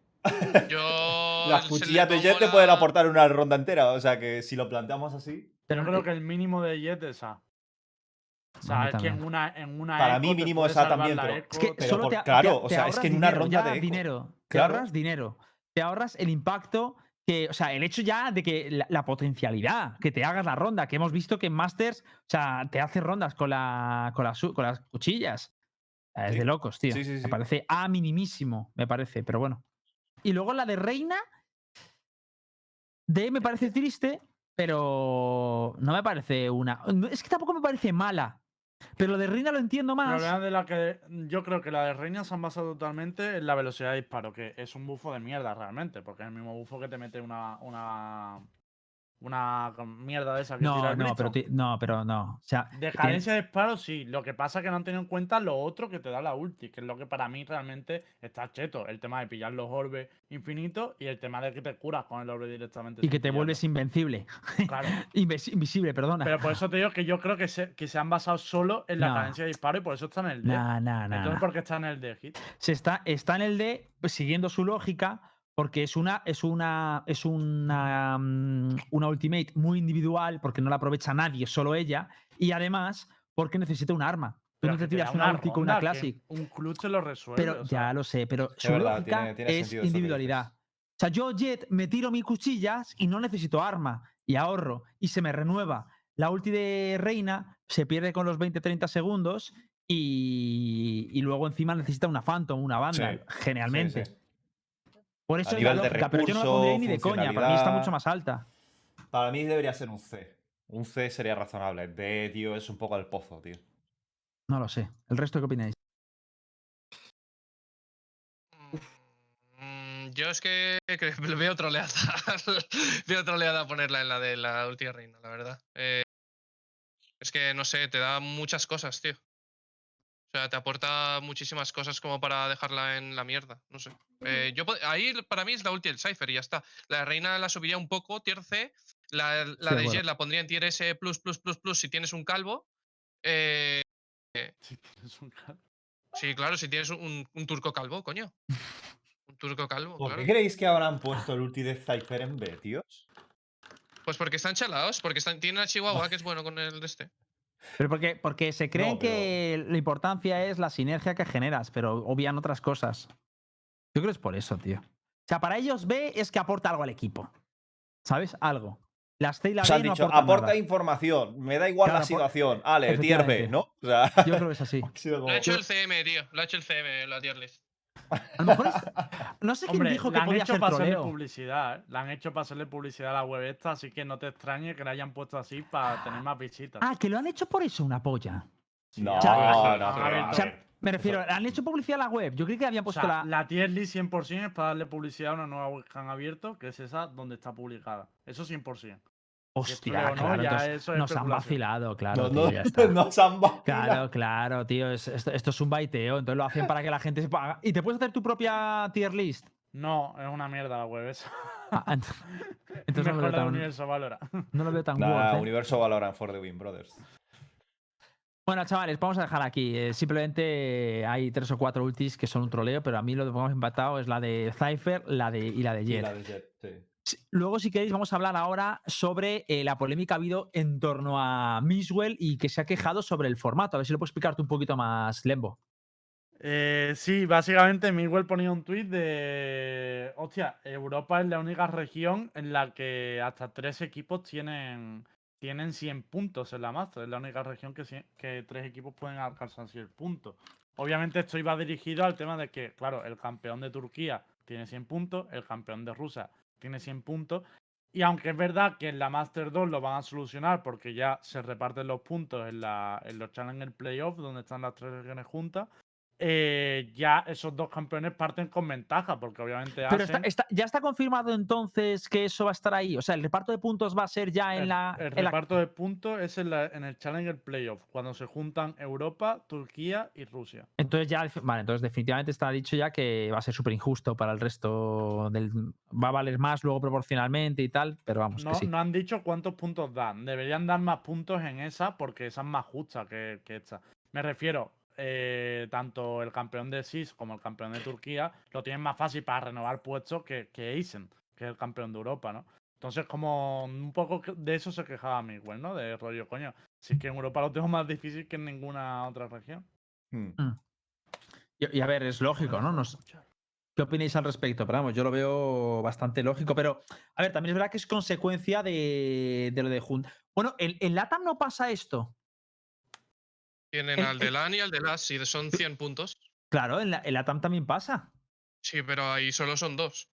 Yo. (laughs) Las cuchillas de Jet te pueden aportar una ronda entera, o sea que si lo planteamos así. Pero creo que el mínimo de Jet es A. O sea, es que en una, en una Para mí mínimo es A también, pero- eco, Es que Pero solo por- te, claro, te- o sea, es que en una dinero, ronda ya de eco. dinero. Te ahorras dinero. Te ahorras el impacto que, o sea, el hecho ya de que la, la potencialidad que te hagas la ronda, que hemos visto que en Masters, o sea, te hace rondas con, la, con, las, con las cuchillas. Sea, Es Sí. de locos, tío. Sí, sí. Me parece A minimísimo, me parece, pero bueno. Y luego la de Reina. D me parece triste, pero no me parece una. Es que tampoco me parece mala. Pero lo de Reina lo entiendo más. problema de la que yo creo que la de Reina se han basado totalmente en la velocidad de disparo, que es un bufo de mierda realmente, porque es el mismo bufo que te mete una una una mierda de esa que No, no, pero, ti- no, pero no. O sea, De tiene- cadencia de disparo sí, lo que pasa es que no han tenido en cuenta lo otro que te da la ulti, que es lo que para mí realmente está cheto, el tema de pillar los orbes infinitos y el tema de que te curas con el orbe directamente. y que te pillarlo. vuelves invencible. Claro. (laughs) Invisible, perdona. Pero por eso te digo que yo creo que se, que se han basado solo en la No. cadencia de disparo y por eso está en el D. Nah, nah, nah, Entonces. ¿por qué está en el D, Hit? Se está, está en el D, pues, siguiendo su lógica, porque es una, es una, es una, mm, una ultimate muy individual, porque no la aprovecha nadie, solo ella, y además porque necesita un arma. Tú Pero no te tiras una ulti con una Classic. Un clutch lo resuelve. Pero o sea, ya lo sé, pero su verdad, lógica tiene- tiene es individualidad. O sea, yo, Jet, me tiro mis cuchillas y no necesito arma y ahorro y se me renueva. La ulti de Reina se pierde con los 20-30 segundos y, y luego encima necesita una Phantom, una banda, Sí, sí. Por eso la nivel de lógica, pero yo no la pondría ni de recurso, coña, para mí está mucho más alta. Para mí debería ser un C. Un C sería razonable. D, tío, es un poco al pozo, tío. No lo sé. ¿El resto qué opináis? Mm, Yo es que, que (laughs) veo troleada. (laughs) veo troleada ponerla en la de la última reina, la verdad. Eh, es que, no sé, te da muchas cosas, tío. O sea, te aporta muchísimas cosas como para dejarla en la mierda. No sé. Eh, yo, po- ahí para mí es la ulti del Cypher y ya está. La reina la subiría un poco, tier C. La, la de de acuerdo. Jet la pondría en tier S plus, plus, plus, plus si tienes un calvo. Eh, si tienes un cal- sí, claro, si tienes un, un turco calvo, coño. Un turco calvo, ¿Por claro. qué creéis que habrán (laughs) puesto el ulti de Cypher en B, tíos? Pues porque están chalados, porque están, tienen a Chihuahua, que es bueno con el de este. Pero porque, porque se creen No, pero- que la importancia es la sinergia que generas, pero obvian otras cosas. Yo creo que es por eso, tío. O sea, para ellos B es que aporta algo al equipo. ¿Sabes? Algo. Las C y la B han no dicho, aporta nada. información, me da igual Claro, la situación. Ale, tier B. ¿no? O sea, Yo creo que es así. (laughs) Lo ha hecho el CM, tío. Lo ha hecho el CM, la tier list. A lo mejor es- No sé quién Hombre, dijo que han podía hecho para hacerle troleo. publicidad, ¿eh? Le han hecho para hacerle publicidad a la web esta, así que no te extrañe que la hayan puesto así para tener más visitas. Ah, que lo han hecho por eso, una polla. No, sea, no, han no, O sea, me refiero, han hecho publicidad a la web. Yo creí que habían O puesto sea, la. la tier list 100% es para darle publicidad a una nueva web que han abierto, que es esa donde está publicada. Eso 100%. Hostia, no, claro. ya entonces eso nos han vacilado, claro. no, tío, no, ya está. (laughs) nos han vacilado. Claro, claro, tío. es- esto, esto es un baiteo. Entonces lo hacen para que la gente se paga. ¿Y te puedes hacer tu propia tier list? No, es una mierda la web esa. Ah, ent- (laughs) entonces no lo, Mejor veo la de tan, Universo Valora. no lo veo tan Nah, worth, ¿eh? Universo Valorant for the win, brothers. Bueno, chavales, vamos a dejar aquí. Eh, simplemente hay tres o cuatro ultis que son un troleo, pero a mí lo que hemos empatado es la de Cypher la de, y la de Y Jet. la de Jet, sí. Luego, si queréis, vamos a hablar ahora sobre eh, la polémica que ha habido en torno a Miswell y que se ha quejado sobre el formato. A ver si lo puedo explicarte un poquito más, Lembo. Eh, sí, básicamente Miguel ponía un tuit de. Hostia, Europa es la única región en la que hasta tres equipos tienen, tienen 100 puntos en la Master. Es la única región que, que tres equipos pueden alcanzar 100 puntos. Obviamente, esto iba dirigido al tema de que, claro, el campeón de Turquía tiene 100 puntos, el campeón de Rusia tiene 100 puntos. Y aunque es verdad que en la Master 2 lo van a solucionar porque ya se reparten los puntos en, la, en los Challenger Playoff, donde están las tres regiones juntas, eh, ya esos dos campeones parten con ventaja, porque obviamente Pero está- ya está confirmado entonces que eso va a estar ahí. O sea, el reparto de puntos va a ser ya en el, la. el en la- reparto de puntos es en, la- en el Challenger Playoff, cuando se juntan Europa, Turquía y Rusia. Entonces ya, vale, entonces definitivamente está dicho ya que va a ser súper injusto para el resto del. Va a valer más luego proporcionalmente y tal, pero vamos, No, que sí. no han dicho cuántos puntos dan. Deberían dar más puntos en esa porque esa es más justa que, que esta. Me refiero, eh, tanto el campeón de SIS como el campeón de Turquía lo tienen más fácil para renovar puestos que, que Eisen, que es el campeón de Europa, ¿no? Entonces, como un poco de eso se quejaba Miguel, ¿no? De rollo, coño, si es que en Europa lo tengo más difícil que en ninguna otra región. Hmm. Y, y a ver, es lógico, ¿no? Nos- ¿Qué opináis al respecto? Pero vamos, yo lo veo bastante lógico. Pero, a ver, también es verdad que es consecuencia de, de lo de Jun. Bueno, ¿en, en LATAM no pasa esto. Tienen El- al de LAN y al de LAS, y son 100 puntos. Claro, en, la, en LATAM también pasa. Sí, pero ahí solo son dos.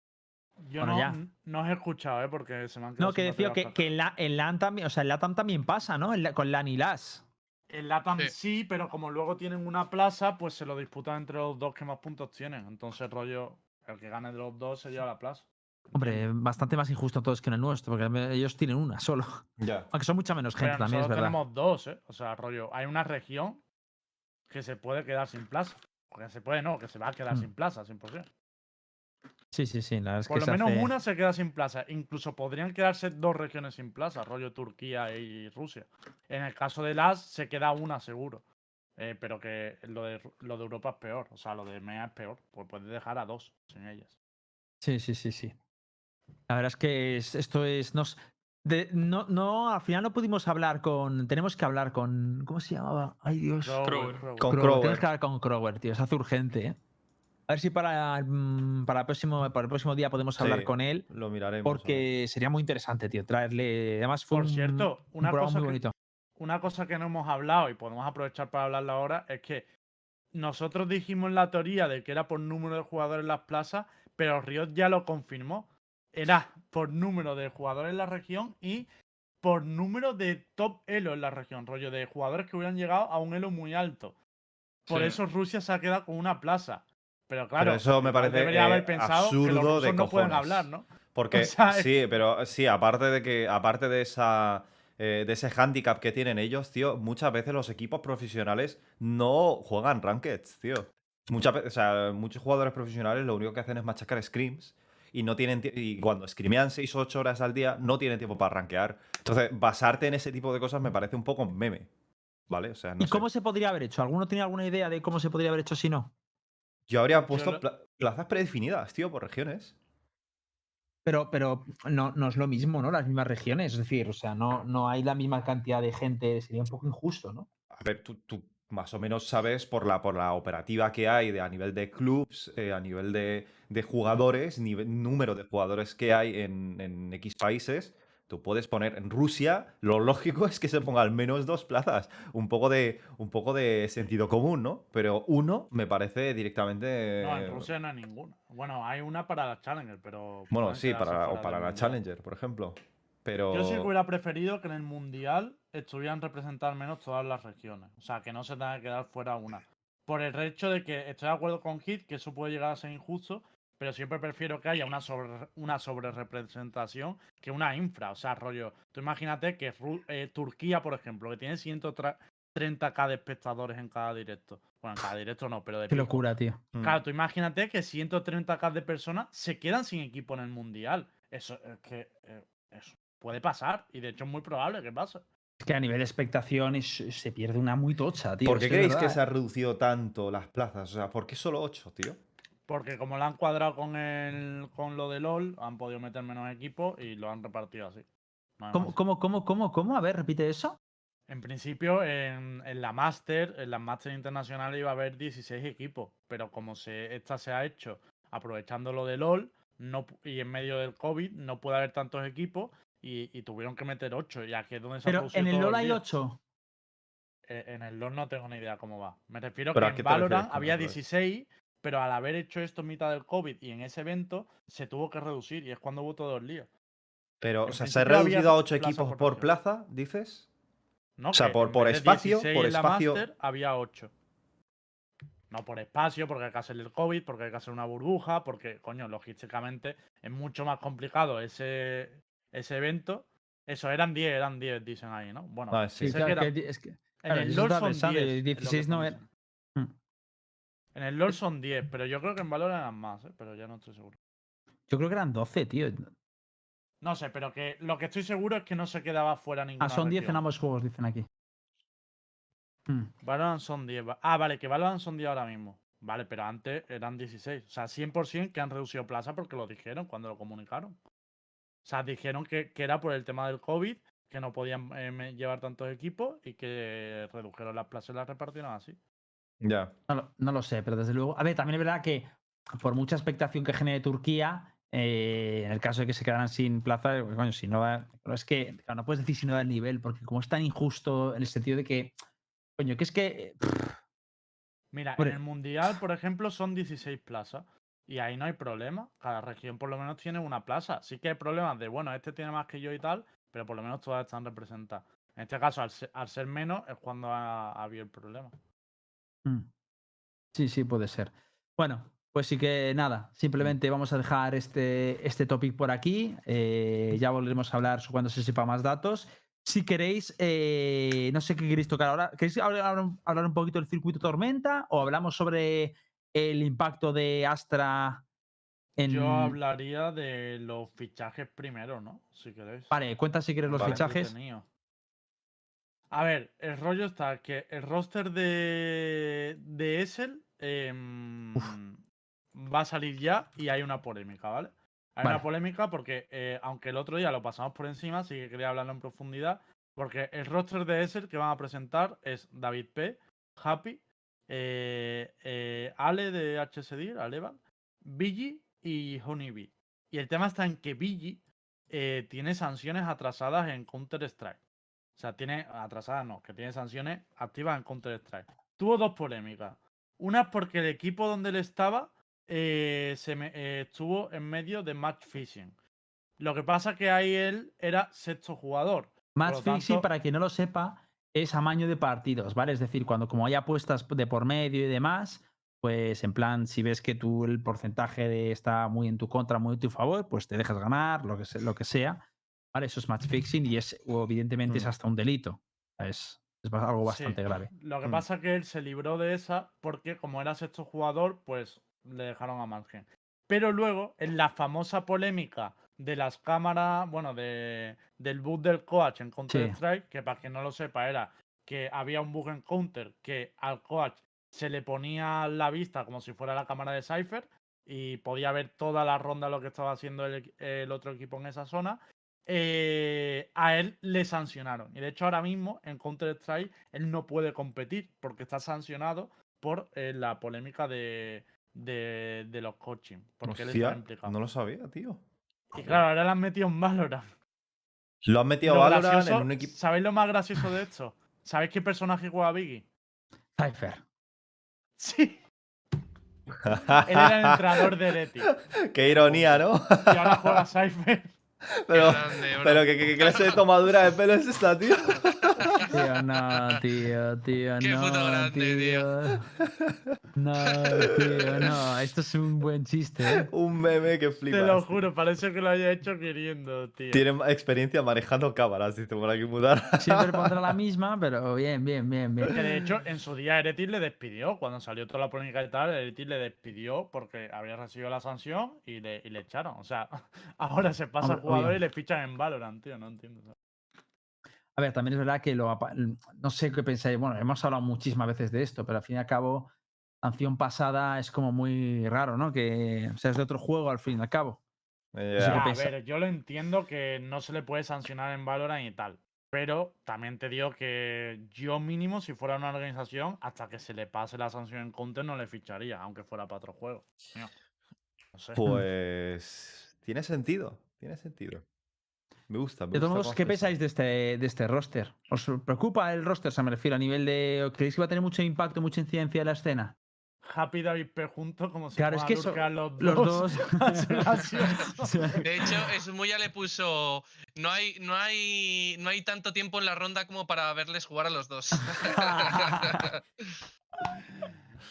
Yo Bueno, no, ya. no os he escuchado, ¿eh? Porque se me han quedado No, que decía que, que en, la, en LAN también, o sea, en LATAM también pasa, ¿no? En la- con LAN y LAS. En LATAM Sí. sí, pero como luego tienen una plaza, pues se lo disputan entre los dos que más puntos tienen. Entonces, rollo, el que gane de los dos se lleva la plaza. Hombre, bastante más injusto todos que en el nuestro, porque ellos tienen una solo. Ya. (laughs) Aunque son mucha menos Pero gente también, es verdad. tenemos dos, ¿eh? O sea, rollo, hay una región que se puede quedar sin plaza. Que se puede, no, que se va a quedar Mm. sin plaza, 100%. Sí, sí, sí. La verdad es Por que lo se menos hace- una se queda sin plaza. Incluso podrían quedarse dos regiones sin plaza, rollo Turquía y Rusia. En el caso de las, se queda una seguro. Eh, pero que lo de, lo de Europa es peor. O sea, lo de MEA es peor. Pues puedes dejar a dos sin ellas. Sí, sí, sí, sí. La verdad es que es- esto es. Nos, de- no, no, al final no pudimos hablar con. Tenemos que hablar con. ¿Cómo se llamaba? Ay, Dios. Crower. Con Crower. Tenemos que hablar con Crower, tío. Se hace urgente, ¿eh? A ver si para, mm, para, el, próximo, para el próximo día podemos hablar Sí, con él. Lo miraremos. Porque sería muy interesante, tío, traerle. Además, fue Por un, cierto, un una cosa muy que- bonito. Una cosa que no hemos hablado y podemos aprovechar para hablarla ahora es que nosotros dijimos la teoría de que era por número de jugadores en las plazas, pero Riot ya lo confirmó. Era por número de jugadores en la región y por número de top elo en la región, rollo de jugadores que hubieran llegado a un elo muy alto. Por Sí. eso Rusia se ha quedado con una plaza. Pero claro, Pero eso me parece, debería eh, haber pensado que los absurdo rusos de no pueden hablar, ¿no? Porque (laughs) O sea, es- sí, pero sí, aparte de que, aparte de esa eh, de ese handicap que tienen ellos, tío, muchas veces los equipos profesionales no juegan rankeds, tío. Muchas veces, o sea, muchos jugadores profesionales lo único que hacen es machacar scrims y no tienen tie- y cuando scrimean 6 o 8 horas al día no tienen tiempo para rankear. Entonces, basarte en ese tipo de cosas me parece un poco meme. ¿Vale? O sea, no ¿Y sé. cómo se podría haber hecho? ¿Alguno tiene alguna idea de cómo se podría haber hecho si no? Yo habría puesto plazas predefinidas, tío, por regiones. Pero, pero no, no es lo mismo, ¿no? Las mismas regiones. Es decir, o sea, no, no hay la misma cantidad de gente. Sería un poco injusto, ¿no? A ver, tú, tú más o menos sabes por la, por la operativa que hay de, a nivel de clubs, eh, a nivel de, de jugadores, nivel, número de jugadores que hay en, en X países. Tú puedes poner en Rusia, lo lógico es que se ponga al menos dos plazas. Un poco de, un poco de sentido común, ¿no? Pero uno me parece directamente. No, en Rusia no hay ninguna. Bueno, hay una para la Challenger, pero. Bueno, sí, para, o para la mundial. Challenger, por ejemplo. Pero. Yo sí que hubiera preferido que en el Mundial estuvieran representadas al menos todas las regiones. O sea, que no se tenga que quedar fuera una. Por el hecho de que estoy de acuerdo con Hit, que eso puede llegar a ser injusto, pero siempre prefiero que haya una sobre una sobrerepresentación que una infra. O sea, rollo. Tú imagínate que Ru- eh, Turquía, por ejemplo, que tiene 130k de espectadores en cada directo. Bueno, en cada directo no, pero de Qué pico. locura, tío. Mm. Claro, tú imagínate que 130k de personas se quedan sin equipo en el mundial. Eso es que eh, eso puede pasar y de hecho es muy probable que pase. Es que a nivel de expectación es- se pierde una muy tocha, tío. ¿Por qué creéis que se ¿eh? ha reducido tanto las plazas? O sea, ¿por qué solo 8, tío? Porque como lo han cuadrado con el con lo de LOL, han podido meter menos equipos y lo han repartido así. ¿Cómo, cómo, cómo, cómo, cómo? A ver, repite eso. En principio, en, en la Master, en las Master internacionales iba a haber 16 equipos, pero como se, esta se ha hecho aprovechando lo de LOL no, y en medio del COVID, no puede haber tantos equipos y, y tuvieron que meter 8, ya que es donde se ha Pero en el LoL hay lío. 8. Eh, en el LoL no tengo ni idea cómo va. Me refiero ¿Pero que en Valorant había eso, eh? 16, pero al haber hecho esto en mitad del COVID y en ese evento, se tuvo que reducir y es cuando hubo todo el lío. Pero, o sea, ¿se ha reducido a 8 plaza equipos por plaza, dices? ¿no? O sea, Que por- en por espacio, 16 por espacio- Master, había 8. No por espacio, porque hay que hacer el COVID, porque hay que hacer una burbuja, porque, coño, logísticamente es mucho más complicado ese, ese evento. Eso, eran 10, eran 10, dicen ahí, ¿no? Bueno, sí. Claro, que era- que es que- en el LoL son pensando, 10. y es lo que 16 no era- diciendo. Mm. En el LoL son 10, pero yo creo que en Valorant eran más, ¿eh? pero ya no estoy seguro. Yo creo que eran 12, tío. No sé, pero que lo que estoy seguro es que no se quedaba fuera ninguna Ah, son 10 en ambos juegos, dicen aquí. Mm. Valorant son 10. va- Ah, vale, que Valorant son 10 ahora mismo. Vale, pero antes eran 16. O sea, 100% que han reducido plaza porque lo dijeron cuando lo comunicaron. O sea, dijeron que, que era por el tema del COVID, que no podían eh, llevar tantos equipos y que redujeron las plazas y las repartieron así. Ya. No, lo- no lo sé, pero desde luego. A ver, también es verdad que por mucha expectación que genere Turquía, eh, en el caso de que se quedaran sin plaza, pues, coño, si no va. Pero es que claro, no puedes decir si no da el nivel, porque como es tan injusto en el sentido de que. Coño, que es que. Mira, en el Mundial, por ejemplo, son 16 plazas. Y ahí no hay problema. Cada región por lo menos tiene una plaza. Sí que hay problemas de, bueno, este tiene más que yo y tal, pero por lo menos todas están representadas. En este caso, al ser, menos, es cuando ha, ha habido el problema. Mm. Sí, sí, puede ser. Bueno, pues sí que nada, simplemente vamos a dejar este, este topic por aquí. eh, ya volveremos a hablar cuando se sepa más datos. Si queréis, eh, no sé qué queréis tocar ahora. ¿Queréis hablar- hablar un poquito del circuito Tormenta o hablamos sobre el impacto de Astra en. Yo hablaría de los fichajes primero, ¿no? Si queréis. Vale, cuenta si quieres los Vale. fichajes. A ver, el rollo está que el roster de, de Essel em, va a salir ya y hay una polémica, ¿vale? Hay Vale. una polémica porque, eh, aunque el otro día lo pasamos por encima, sí que quería hablarlo en profundidad. Porque el roster de Esser que van a presentar es David P, Happy, eh, eh, Ale de HSD, Alevan, Billy y Honeybee. Y el tema está en que Billy eh, tiene sanciones atrasadas en Counter-Strike. O sea, tiene atrasadas no, que tiene sanciones activas en Counter-Strike. Tuvo dos polémicas. Una es porque el equipo donde él estaba se me- estuvo en medio de match fishing. Lo que pasa que ahí él era sexto jugador. Match tanto- para quien no lo sepa, es amaño de partidos, ¿vale? Es decir, cuando como hay apuestas de por medio y demás, pues en plan, si ves que tú el porcentaje de está muy en tu contra, muy en tu favor, pues te dejas ganar, lo que, se- lo que sea. ¿Vale? Eso es match fixing y es, evidentemente, es Mm. hasta un delito. Es, algo Sí. bastante grave. Lo que Mm. pasa es que él se libró de esa porque como era sexto jugador, pues le dejaron a margen. Pero luego, en la famosa polémica de las cámaras, bueno, de, del bug del coach en Counter-Strike, que para quien no lo sepa era que había un bug en Counter que al coach se le ponía la vista como si fuera la cámara de Cypher y podía ver toda la ronda lo que estaba haciendo el, otro equipo en esa zona. eh, a él le sancionaron. Y de hecho, ahora mismo en Counter-Strike él no puede competir porque está sancionado por eh, la polémica de, de, de los coaching. Porque él está implicado. no lo sabía, tío. Y claro, ahora le han metido en Valorant. Lo han metido Lo Valorant gracioso- en un equipo. ¿Sabéis lo más gracioso de esto? ¿Sabéis qué personaje juega Biggie? Cypher. Sí, (laughs) él era el entrenador de Leti. Qué ironía, ¿no? Y ahora juega Cypher. Pero, grande, pero ¿qué, qué, clase de tomadura de pelo es esta, tío? (laughs) Tío, no, tío, tío, Qué no. puto grande, tío. No, tío, no. Esto es un buen chiste, ¿eh? Un meme que flipa. Te lo juro, parece que lo haya hecho queriendo, tío. Tiene experiencia manejando cámaras, dice por aquí mudar. Siempre (laughs) pondrá la misma, pero bien, bien, bien, bien. Que de hecho, en su día Eretis le despidió. Cuando salió toda la polémica y tal, Eretis le despidió porque había recibido la sanción y le, y le echaron. O sea, (laughs) ahora se pasa Hombre, jugador obvio. y le fichan en Valorant, tío. No entiendo. A ver, también es verdad que lo no sé qué pensáis. Bueno, hemos hablado muchísimas veces de esto, pero al fin y al cabo, sanción pasada es como muy raro, ¿no? Que o sea, es de otro juego al fin y al cabo. A ver, yo lo entiendo que no se le puede sancionar en Valorant y tal. Pero también te digo que yo mínimo, si fuera una organización, hasta que se le pase la sanción en Counter no le ficharía, aunque fuera para otro juego. Mío. No sé. Pues. Tiene sentido. Tiene sentido. Me gusta. Me De todos modos, ¿qué pensáis de este, de este roster? ¿Os preocupa el roster? O sea, me refiero a nivel de. ¿Creéis que va a tener mucho impacto, mucha incidencia en la escena? Happy David P juntos como si Claro, es que a eso- los (laughs) Los dos. (laughs) De hecho, Smuya le puso. No hay, no hay, no hay tanto tiempo en la ronda como para verles jugar a los dos.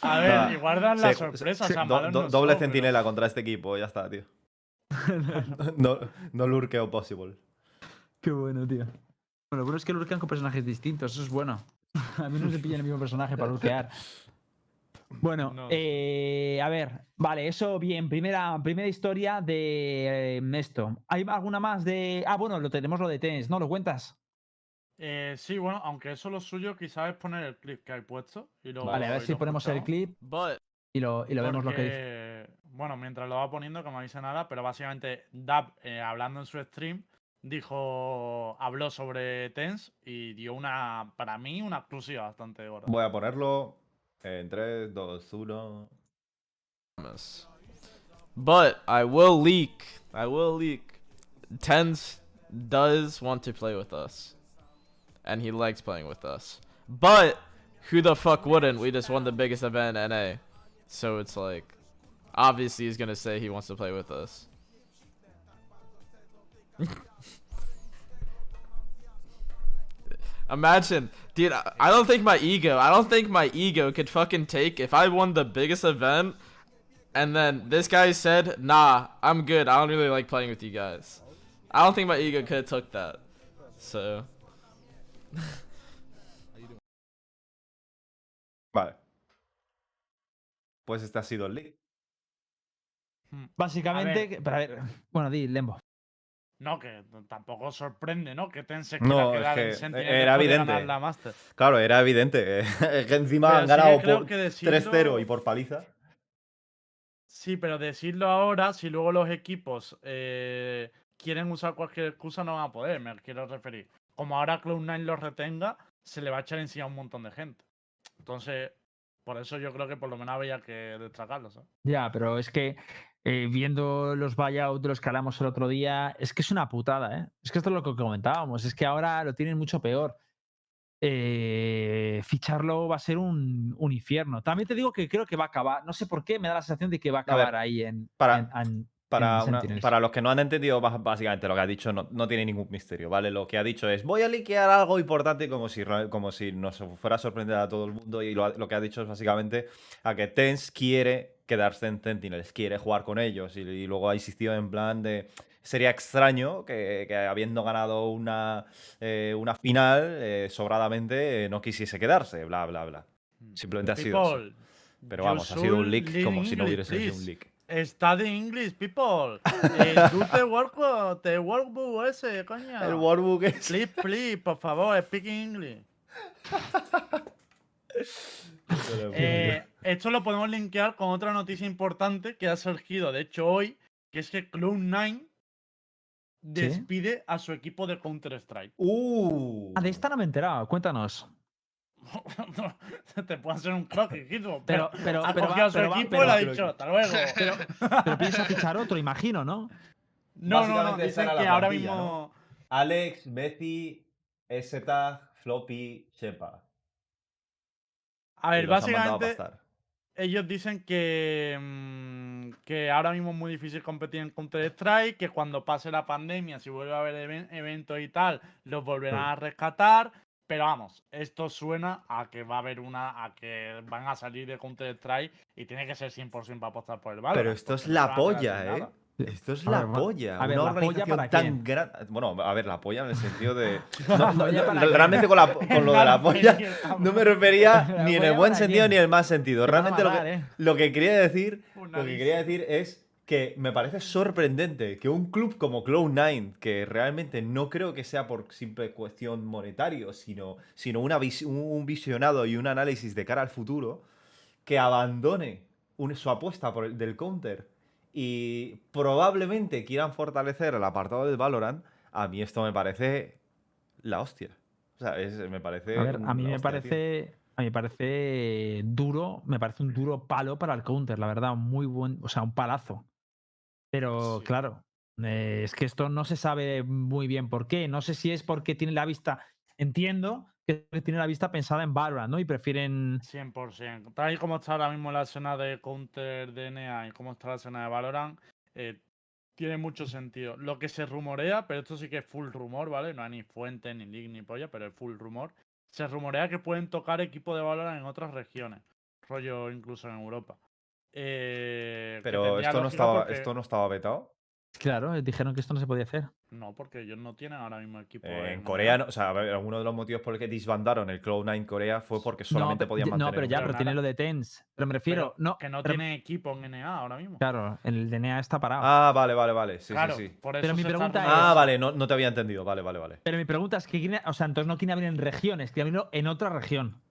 A ver, y guardan la Se- sorpresa. se- o sea, do- malos do- no doble centinela contra este equipo, ya está, tío. (laughs) No, no lurkeo possible. Qué bueno, tío. Bueno, lo bueno es que lurkean con personajes distintos, eso es bueno. (laughs) A mí no se pilla el mismo personaje para lurkear. Bueno, No. eh, a ver, vale, eso bien. Primera, primera historia de eh, esto. ¿Hay alguna más de.? Ah, bueno, lo tenemos lo de tenis, ¿no? ¿Lo cuentas? Eh, sí, bueno, aunque eso lo suyo quizás es poner el clip que hay puesto. Y lo, Vale, a ver si ponemos el clip But y lo, y lo vemos lo que dice. Bueno, mientras lo va poniendo, que no dice nada, pero básicamente Dab, eh, hablando en su stream, dijo, habló sobre TENS y dio una, para mí, una exclusiva bastante gorda. Voy a ponerlo en 3, 2, 1. promise. But I will leak. I will leak. Tens does want to play with us. And he likes playing with us. But who the fuck wouldn't? We just won the biggest event in NA. So it's like obviously he's gonna say he wants to play with us. (laughs) Imagine, dude, I- don't think my ego, I don't think my ego could fucking take if I won the biggest event and then this guy said, "Nah, I'm good. I don't really like playing with you guys." I don't think my ego could have took that. So, (laughs) Vale. Pues este ha sido el leak. Básicamente, ver. que- pero a ver, bueno, di, Lembo. No, que tampoco sorprende, ¿no? Que TENS se No, quiera es quedar en que Sentinel era de ganar evidente. la Master. Claro, era evidente. (laughs) Es que encima Pero han sí ganado creo por que decirlo- 3-0 y por paliza. Sí Sí, pero decirlo ahora, si luego los equipos eh, quieren usar cualquier excusa, no van a poder, me quiero referir. Como ahora Cloud9 los retenga, se le va a echar encima a un montón de gente. Entonces, por eso yo creo que por lo menos había que destacarlo, ¿sabes? Ya, pero es que eh, viendo los buyouts de los que hablamos el otro día, es que es una putada, ¿eh? Es que esto es lo que comentábamos, es que ahora lo tienen mucho peor. Eh, ficharlo va a ser un, un infierno. También te digo que creo que va a acabar, no sé por qué, me da la sensación de que va a A ver, acabar ahí en, para- en- en- Para, en una- Sentinels. para los que no han entendido básicamente lo que ha dicho, no, no tiene ningún misterio, ¿vale? Lo que ha dicho es, voy a liquear algo importante como si, como si nos fuera a sorprender a todo el mundo y lo, lo que ha dicho es básicamente a que Tens quiere quedarse en Sentinels, quiere jugar con ellos y, y luego ha insistido en plan de... Sería extraño que, que habiendo ganado una, eh, una final eh, sobradamente eh, no quisiese quedarse, bla, bla, bla. Simplemente ha sido Pero you vamos, ha sido un leak como si no hubiera sido please. un leak. Study English, people. (laughs) Eh, do the work, the workbook ese, coño. El Warbook es... Please, please, por favor, speak English. (laughs) Eh, esto lo podemos linkear con otra noticia importante que ha surgido, de hecho, hoy, que es que Cloud9 despide a su equipo de Counter-Strike. Uh. Ah, de esta no me he enterado, cuéntanos. (laughs) Te puede hacer un Guido, Pero, pero, pero, ha pero, cogido va- a su pero va- equipo pero- y le ha pero- dicho, hasta luego. pero- pero (laughs) piensa fichar otro, imagino, ¿no? No, no, no, dicen que ahora mismo... ¿no? Alex, Betty, STAG, Floppy, Shepa. A ver, a básicamente pastar. ellos dicen que, mm, que ahora mismo es muy difícil competir en Counter-Strike, que cuando pase la pandemia, si vuelve a haber even- eventos y tal, los volverán a rescatar. Pero vamos, esto suena a que va a haber una, a que van a salir de Counter-Strike y tiene que ser 100% para apostar por el Valorant. Pero esto es la a polla, ¿eh? nada. Esto es A la ver, polla. a ver, una ¿la polla organización tan grande. Bueno, a ver, la polla en el sentido de. (laughs) Realmente con, la, (laughs) con lo de la polla no me refería ¿La ni en el buen sentido quién? ni en el mal sentido. Realmente lo que, ¿eh? lo que quería decir, Una lo que quería decir es que me parece sorprendente que un club como Cloud9, que realmente no creo que sea por simple cuestión monetario, sino, sino una vis- un un visionado y un análisis de cara al futuro, que abandone un- su apuesta por el, del counter y probablemente quieran fortalecer el apartado del Valorant, a mí esto me parece la hostia. O sea, es- me parece. A ver, a mí me tío. parece. A mí me parece duro, me parece un duro palo para el counter, la verdad, muy buen, o sea, un palazo. Pero Sí. claro, eh, es que esto no se sabe muy bien por qué. No sé si es porque tiene la vista, entiendo que tiene la vista pensada en Valorant, ¿no? Y prefieren 100%. Tal y como está ahora mismo la escena de Counter DNA y cómo está la escena de Valorant, eh, tiene mucho sentido. Lo que se rumorea, pero esto sí que es full rumor, ¿vale? No hay ni fuente, ni leak, ni polla, pero es full rumor. Se rumorea que pueden tocar equipo de Valorant en otras regiones, rollo incluso en Europa. Eh, Pero esto no, estaba, porque- esto no estaba vetado. Claro, dijeron que esto no se podía hacer. No, porque ellos no tienen ahora mismo equipo. Eh, en Corea, no- o sea, a ver, uno de los motivos por el que disbandaron el Cloud9 Corea fue porque solamente no, podían mantener. no, pero ya, pero tiene lo de TENS. Pero me refiero, no, Que no pero- tiene equipo en NA ahora mismo. Claro, el DNA está parado. Ah, vale, vale, vale. Sí, claro, sí, sí. por eso Pero mi pregunta es-. Ah, vale, no, no te había entendido. Vale, vale, vale. Pero mi pregunta es que, o sea, entonces no quiere abrir en regiones, quiere abrirlo en otra región.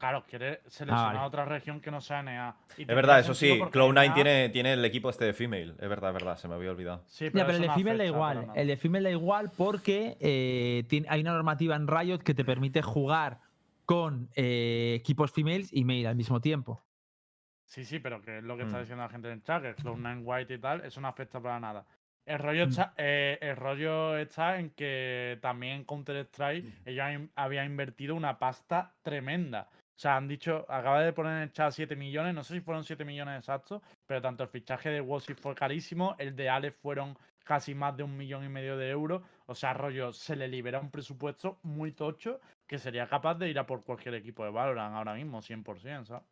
Claro, quiere seleccionar vale. otra región que no sea NA. Y Es verdad, eso sí. porque Cloud9 NA tiene, tiene el equipo este de female. Es verdad, es verdad, se me había olvidado. Sí, Ya, pero el de Female da igual. El de Female da igual porque eh, tiene- hay una normativa en Riot que te permite jugar con eh, equipos females y male al mismo tiempo. Sí, sí, pero que es lo que está Mm. diciendo la gente en el chat, que Cloud9 White y tal, eso no afecta para nada. El rollo, Mm. está, eh, el rollo está en que también en Counter-Strike Mm. ellos han- habían invertido una pasta tremenda. O sea, han dicho, acaba de poner en el chat 7 millones, no sé si fueron 7 millones exactos, pero tanto el fichaje de Wosi fue carísimo, el de Alex fueron casi más de un millón y medio de euros. O sea, rollo, se le libera un presupuesto muy tocho que sería capaz de ir a por cualquier equipo de Valorant ahora mismo, 100%, ¿sabes?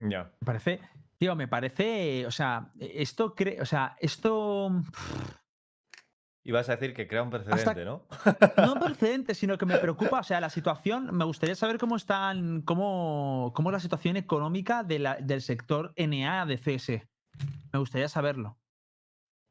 Ya. Me parece, tío, me parece, o sea, esto cree, o sea, esto Ibas a decir que crea un precedente, ¿no? no un (laughs) precedente, sino que me preocupa, o sea, la situación, me gustaría saber cómo están, cómo, cómo es la situación económica de la- del sector NA de CS. Me gustaría saberlo.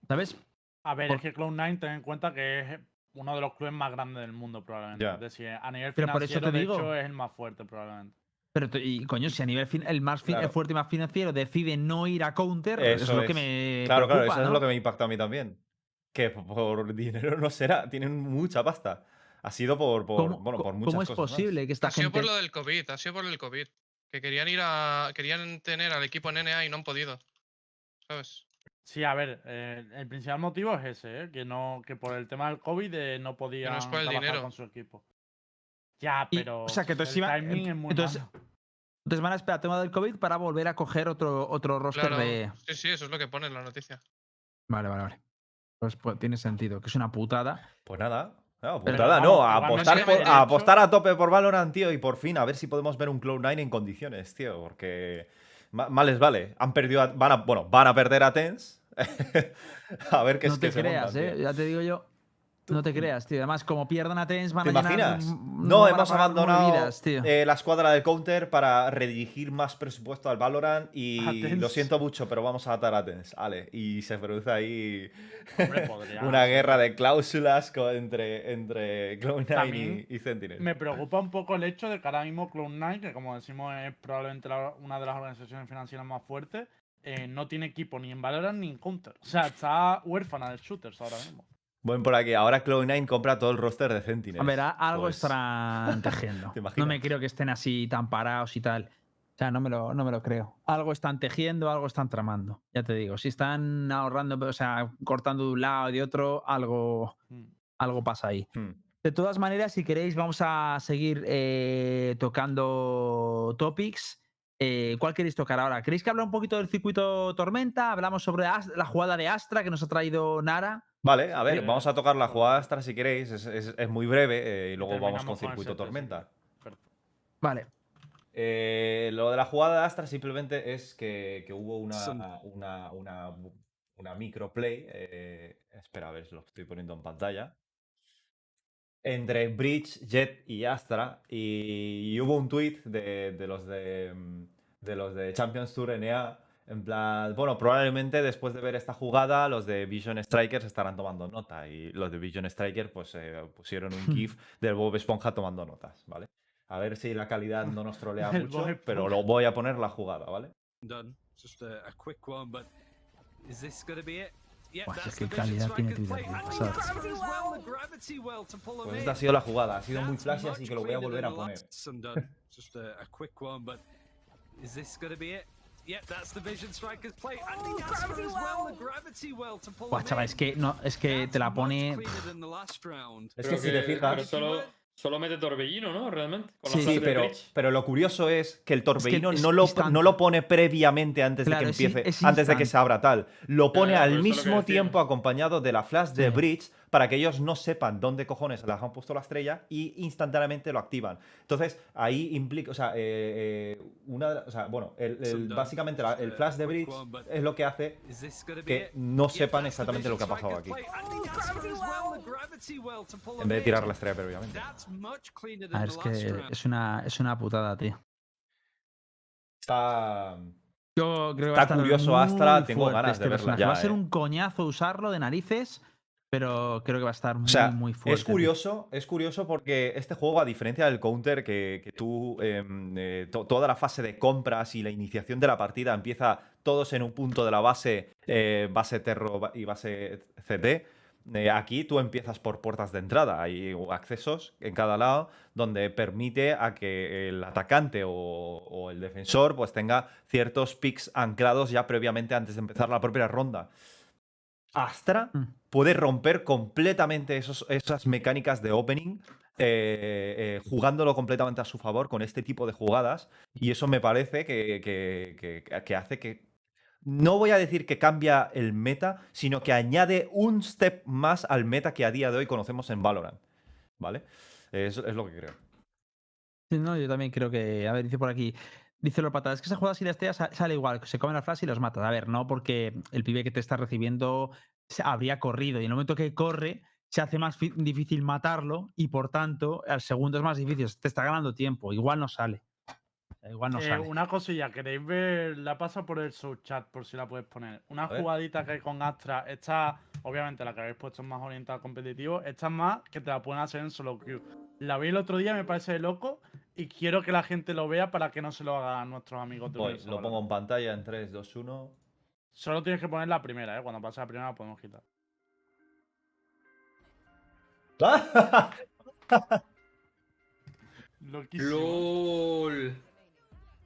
¿Sabes? A ver, Por- es que Cloud9 ten en cuenta que es uno de los clubes más grandes del mundo, probablemente. Ya. Es decir, a nivel Pero por eso financiero, te de digo. hecho, es el más fuerte, probablemente. Pero, y coño, si a nivel fin- el más fin- el Claro. fuerte y más financiero decide no ir a counter, eso es lo que me. Claro, claro, eso es lo que me impacta a mí también. Que por dinero no será, tienen mucha pasta. Ha sido por, por, ¿Cómo, bueno, por cómo muchas es cosas más. posible que esta Ha sido por lo del COVID, ha sido por el COVID. Que querían ir a. Querían tener al equipo en NA y no han podido. ¿Sabes? Sí, a ver, eh, el principal motivo es ese, ¿eh? que no, que por el tema del COVID eh, no podían es por el trabajar dinero. con su equipo. Ya, Y- pero o sea, que entonces el iba- timing es muy entonces- malo. Entonces van a esperar el tema del COVID para volver a coger otro, otro roster Claro. de. Sí, sí, eso es lo que pone en la noticia. Vale, vale, vale. Pues, pues tiene sentido, que es una putada. Pues nada. No, putada, no, a apostar, por- a apostar a tope por Valorant, tío, y por fin a ver si podemos ver un Cloud9 en condiciones, tío, porque mal les vale. Han perdido, a- van a, bueno, van a perder a Tens. (laughs) a ver qué no es te que se creas, montan, ¿eh? Ya te digo yo. No te creas, tío. Además, como pierdan a Tens, van ¿Te a llenar, imaginas? No, hemos abandonado movidas, tío. eh, la escuadra del counter para redirigir más presupuesto al Valorant y lo siento mucho, pero vamos a atar a Tens. Vale, y se produce ahí Hombre, (laughs) una guerra de cláusulas entre, entre Cloud9 También y, y Sentinel. Me preocupa un poco el hecho de que ahora mismo Cloud9, que como decimos es probablemente la- una de las organizaciones financieras más fuertes, eh, no tiene equipo ni en Valorant ni en Counter. O sea, está huérfana de shooters ahora mismo. Bueno, por aquí, ahora Cloud9 compra todo el roster de Sentinel. A ver, algo Pues, estarán (laughs) tejiendo. ¿te no me creo que estén así tan parados y tal. O sea, no me, lo, no me lo creo. Algo están tejiendo, algo están tramando. Ya te digo, si están ahorrando, o sea, cortando de un lado y de otro, algo, Mm. algo pasa ahí. hmm. De todas maneras, si queréis, vamos a seguir eh, tocando topics. Eh, ¿Cuál queréis tocar ahora? ¿Queréis que hable un poquito del circuito Tormenta? Hablamos sobre la jugada de Astra que nos ha traído Nara. Vale, a ver, Eh, vamos a tocar la jugada Astra si queréis. Es, es- es muy breve eh, y luego vamos con Circuito set de Tormenta. Vale. Eh, lo de la jugada de Astra simplemente es que, que hubo una, una, una, una microplay. eh, espera, a ver si lo estoy poniendo en pantalla. Entre Bridge, Jet y Astra. Y, y hubo un tweet de, de los de, mm, de los de Champions Tour NA. En plan, bueno, probablemente después de ver esta jugada, los de Vision Strikers estarán tomando nota. Y los de Vision Striker, pues eh, pusieron un (laughs) GIF del Bob Esponja tomando notas, ¿vale? A ver si la calidad no nos trolea (laughs) mucho, pero lo voy a poner la jugada, ¿vale? done. Just a, a quick one, but is this going to be it? Buah, the Vision calidad tiene Twitter, Pues esta ha sido la jugada, ha sido muy flashy, así que lo voy a volver a poner. last and done. (laughs) Just a, a quick one, but is this going to be it? Yeah, that's the Vision Strikers play. And he does as well, the gravity well to pull Buah, him chaval, in. es que, no, es que te la pone. Es que si te Pero fijas... solo, solo mete torbellino, ¿no? Realmente. Con Sí, pero, pero lo curioso es que el torbellino es no, lo, instante. no lo pone previamente antes Claro, de que in- empiece, es antes de que se abra tal. Lo pone ya, al mismo tiempo acompañado de la flash de Sí. Bridge para que ellos no sepan dónde cojones les han puesto la estrella y instantáneamente lo activan. Entonces, ahí implica, o sea, eh, eh, una, de la- o sea, bueno, el- el- básicamente la- el flash de Bridge es lo que hace que no sepan exactamente lo que ha pasado aquí, en vez de tirar la estrella previamente. That's much cleaner A than ver, the es que es una, es una putada, tío. Está... Yo creo que Está curioso Astra, tengo ganas este de verla personaje. ya, Va a ser eh. un coñazo usarlo de narices, pero creo que va a estar muy, O sea, muy fuerte. es tío. curioso, es curioso porque este juego, a diferencia del counter, que, que tú em, eh, to- toda la fase de compras y la iniciación de la partida empieza todos en un punto de la base, eh, base Terro y base CT. eh, aquí tú empiezas por puertas de entrada, hay accesos en cada lado donde permite a que el atacante o, o el defensor pues tenga ciertos picks anclados ya previamente antes de empezar la propia ronda. Astra Mm. puede romper completamente esos- esas mecánicas de opening, eh, eh, jugándolo completamente a su favor con este tipo de jugadas. Y eso me parece que, que- que- que hace que. No voy a decir que cambia el meta, sino que añade un step más al meta que a día de hoy conocemos en Valorant. ¿Vale? Eso es lo que creo. No, yo también creo que. A ver, dice por aquí. Dice los patadas, es que esa jugada si la estrella sa- sale igual, se comen la flash y los matas. A ver, no, porque el pibe que te está recibiendo habría corrido y en el momento que corre se hace más difícil matarlo y por tanto al segundo es más difícil, te está ganando tiempo, igual no sale. Igual no Eh, sale. una cosilla, queréis ver, la paso por el subchat por si la puedes poner. Una jugadita que hay con Astra, esta, obviamente la que habéis puesto es más orientada al competitivo, esta es más que te la pueden hacer en solo queue. La vi el otro día, me parece de loco, y quiero que la gente lo vea para que no se lo hagan a nuestros amigos de Voy, Venezuela. lo pongo en pantalla en 3, 2, 1. Solo tienes que poner la primera, ¿eh? Cuando pase la primera la podemos quitar. (laughs) Loquísimo. LOL.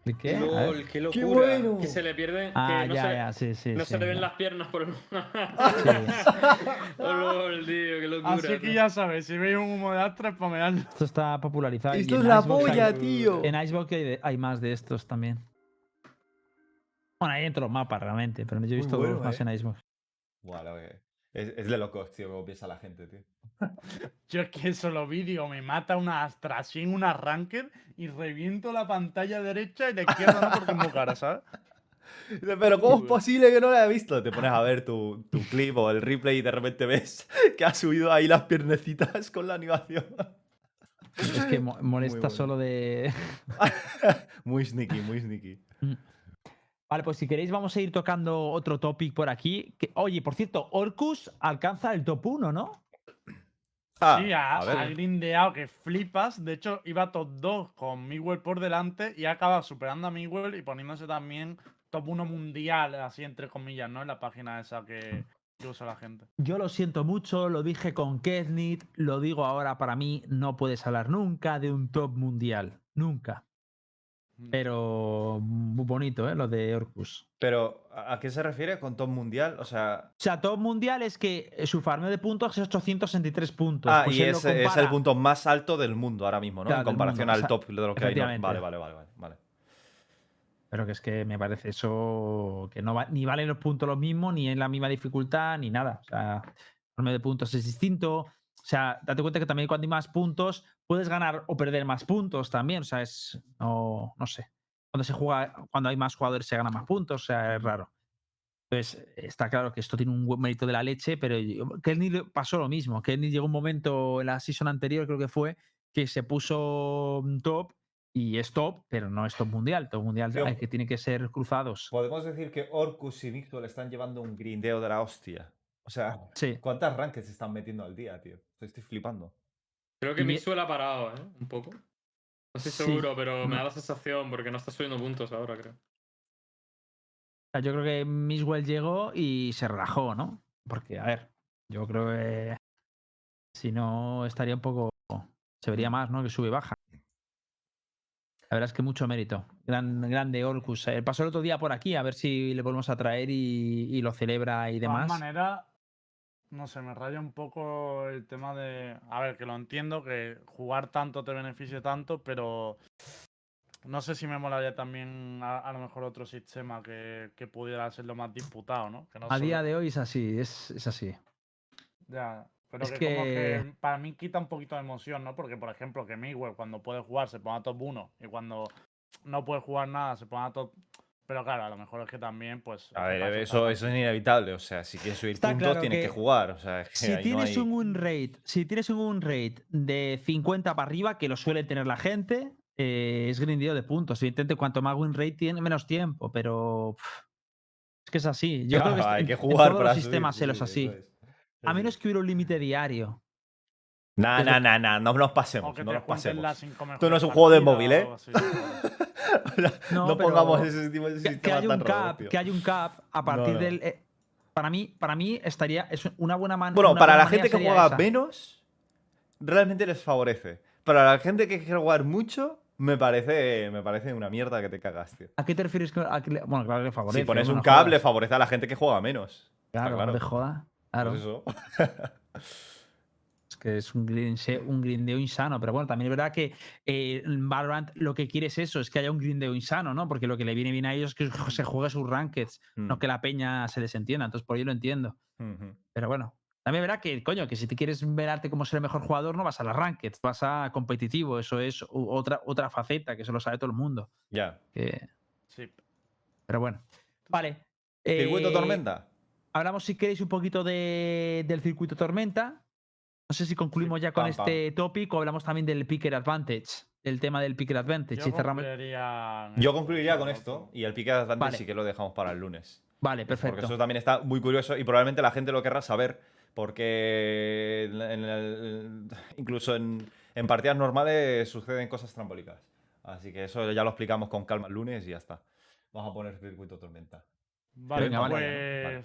¿Y qué? LOL, qué locura. bueno! Que se le pierde. Ah, que no ya, se, ya, sí, sí. no sí, se le ven las piernas por el. (laughs) Sí. Oh, LOL, tío, qué locura. Así que ya sabes, si veis un humo de Astra, spameadlo. Esto está popularizado. y Esto es la Icebox hay- polla, tío. En Icebox hay, de- hay más de estos también. Bueno, hay en todos los mapas realmente, pero yo he visto bueno, dos más eh. en Icebox. Guau, es, es de locos, tío, como piensa la gente, tío. (laughs) Yo es que solo vi, digo, me mata una Astra así en una Ranked y reviento la pantalla derecha y la izquierda no porque es muy cara, ¿sabes? (laughs) Pero ¿cómo es posible que no lo haya visto? Te pones a ver tu, tu clip o el replay y de repente ves (laughs) que ha subido ahí las piernecitas con la animación. Es que mo- molesta bueno. solo de. Muy sneaky, muy sneaky. Vale, pues si queréis vamos a ir tocando otro topic por aquí. Que, oye, por cierto, Orcus alcanza el top 1, ¿no? Ah, sí, ha, a ver. ha grindeado que flipas. De hecho, iba top 2 con Miguel por delante y ha acabado superando a Miguel y poniéndose también top 1 mundial, así entre comillas, ¿no? En la página esa que, que usa la gente. Yo lo siento mucho, lo dije con Ketnit, lo digo ahora para mí, no puedes hablar nunca de un top mundial. Nunca. Pero muy bonito, ¿eh? Lo de Orcus. Pero, ¿a qué se refiere con top mundial? O sea. O sea, top mundial es que eh, su farmeo de puntos es 863 puntos. Ah, Pues y es, es el punto más alto del mundo ahora mismo, ¿no? Claro, en comparación mundo, al top de lo que hay. Vale, vale, vale, vale, vale. Pero que es que me parece eso que no va, ni valen los puntos los mismos, ni en la misma dificultad, ni nada. O sea, el farmeo de puntos es distinto. O sea, date cuenta que también cuando hay más puntos, puedes ganar o perder más puntos también. O sea, es. No, no sé. Cuando se juega, cuando hay más jugadores se gana más puntos. O sea, es raro. Entonces, está claro que esto tiene un buen mérito de la leche, pero Kenny le pasó lo mismo. Kenny llegó un momento en la season anterior, creo que fue, que se puso mm, top y es top, pero no es top mundial. Top mundial hay que tiene que ser cruzados. Podemos decir que Orcus y Mixwell están llevando un grindeo de la hostia. O sea, Sí. ¿cuántas rankings se están metiendo al día, tío? Estoy flipando. Creo que Mixwell ha parado, ¿eh? Un poco. No estoy Sí, seguro, pero me da la sensación porque no está subiendo puntos ahora, creo. Yo creo que Miswell llegó y se relajó, ¿no? Porque, a ver, yo creo que si no estaría un poco. Se vería más, ¿no? Que sube y baja. La verdad es que mucho mérito. Gran, grande Orcus. Eh, pasó el otro día por aquí, a ver si le volvemos a traer y, y lo celebra y De todas demás. maneras, no sé, me raya un poco el tema de. A ver, que lo entiendo, que jugar tanto te beneficie tanto, pero no sé si me molaría también a, a lo mejor otro sistema que, que pudiera ser lo más disputado, ¿no? Que no A día de hoy es así, es, es así. Ya, pero Es que, como que- que para mí quita un poquito de emoción, ¿no? Porque, por ejemplo, que Miguel cuando puede jugar se ponga top 1 y cuando no puede jugar nada se ponga top. Pero claro, a lo mejor es que también, pues. A ver, eso, eso es inevitable. O sea, si quieres subir Está puntos, claro tienes que, que jugar. O sea, es que Si no tienes hay- un win rate, si tienes un win rate de 50 para arriba, que lo suele tener la gente, eh, es grindeo de puntos. Evidentemente, cuanto más win rate tiene, menos tiempo, pero pff, es que es así. Yo creo que (laughs) hay en- que en jugar todos para los subir, sistemas sí, se los sí, así. es. A menos que hubiera un límite diario. Nah, nah, nah, nah, no nos pasemos, no nos pasemos. Esto no es un juego de móvil, ¿eh? así, no (laughs) pongamos ese tipo de sistema que haya un tan raro, cap, que haya un cap a partir no. del. eh, para mí, para mí estaría. Es una buena manera. Bueno, para la gente que juega menos, realmente les favorece. Para la gente que quiere jugar mucho, me parece, me parece una mierda que te cagas, tío. ¿A qué te refieres? con- a que le- bueno, claro que favorece. si pones un cable, jodas. favorece a la gente que juega menos. Claro, claro. no te joda. Claro. Pues eso. (laughs) Que es un, un grindeo insano, pero bueno, también es verdad que eh, Valorant lo que quiere es eso, es que haya un grindeo insano, ¿no? Porque lo que le viene bien a ellos es que se juegue sus rankeds, no Mm. que la peña se les entienda, entonces por ello lo entiendo. Pero bueno, también es verdad que, coño, que si te quieres verarte como ser el mejor jugador, no vas a las rankeds, vas a competitivo, eso es otra, otra faceta que eso lo sabe todo el mundo. Ya. que- Sí. Pero bueno, vale. ¿Circuito eh, Tormenta? Hablamos, si queréis, un poquito de- del circuito Tormenta. No sé si concluimos ya con pam, pam. este tópico hablamos también del Picker Advantage, del tema del Picker Advantage. Yo y cerramos. concluiría Yo concluiría con esto y el de Advantage Vale. sí que lo dejamos para el lunes. Vale, Porque perfecto. eso también está muy curioso y probablemente la gente lo querrá saber porque en el- incluso en, en partidas normales suceden cosas trambólicas. Así que eso ya lo explicamos con calma el lunes y ya está. Vamos a poner circuito tormenta. Vale, Venga, vale.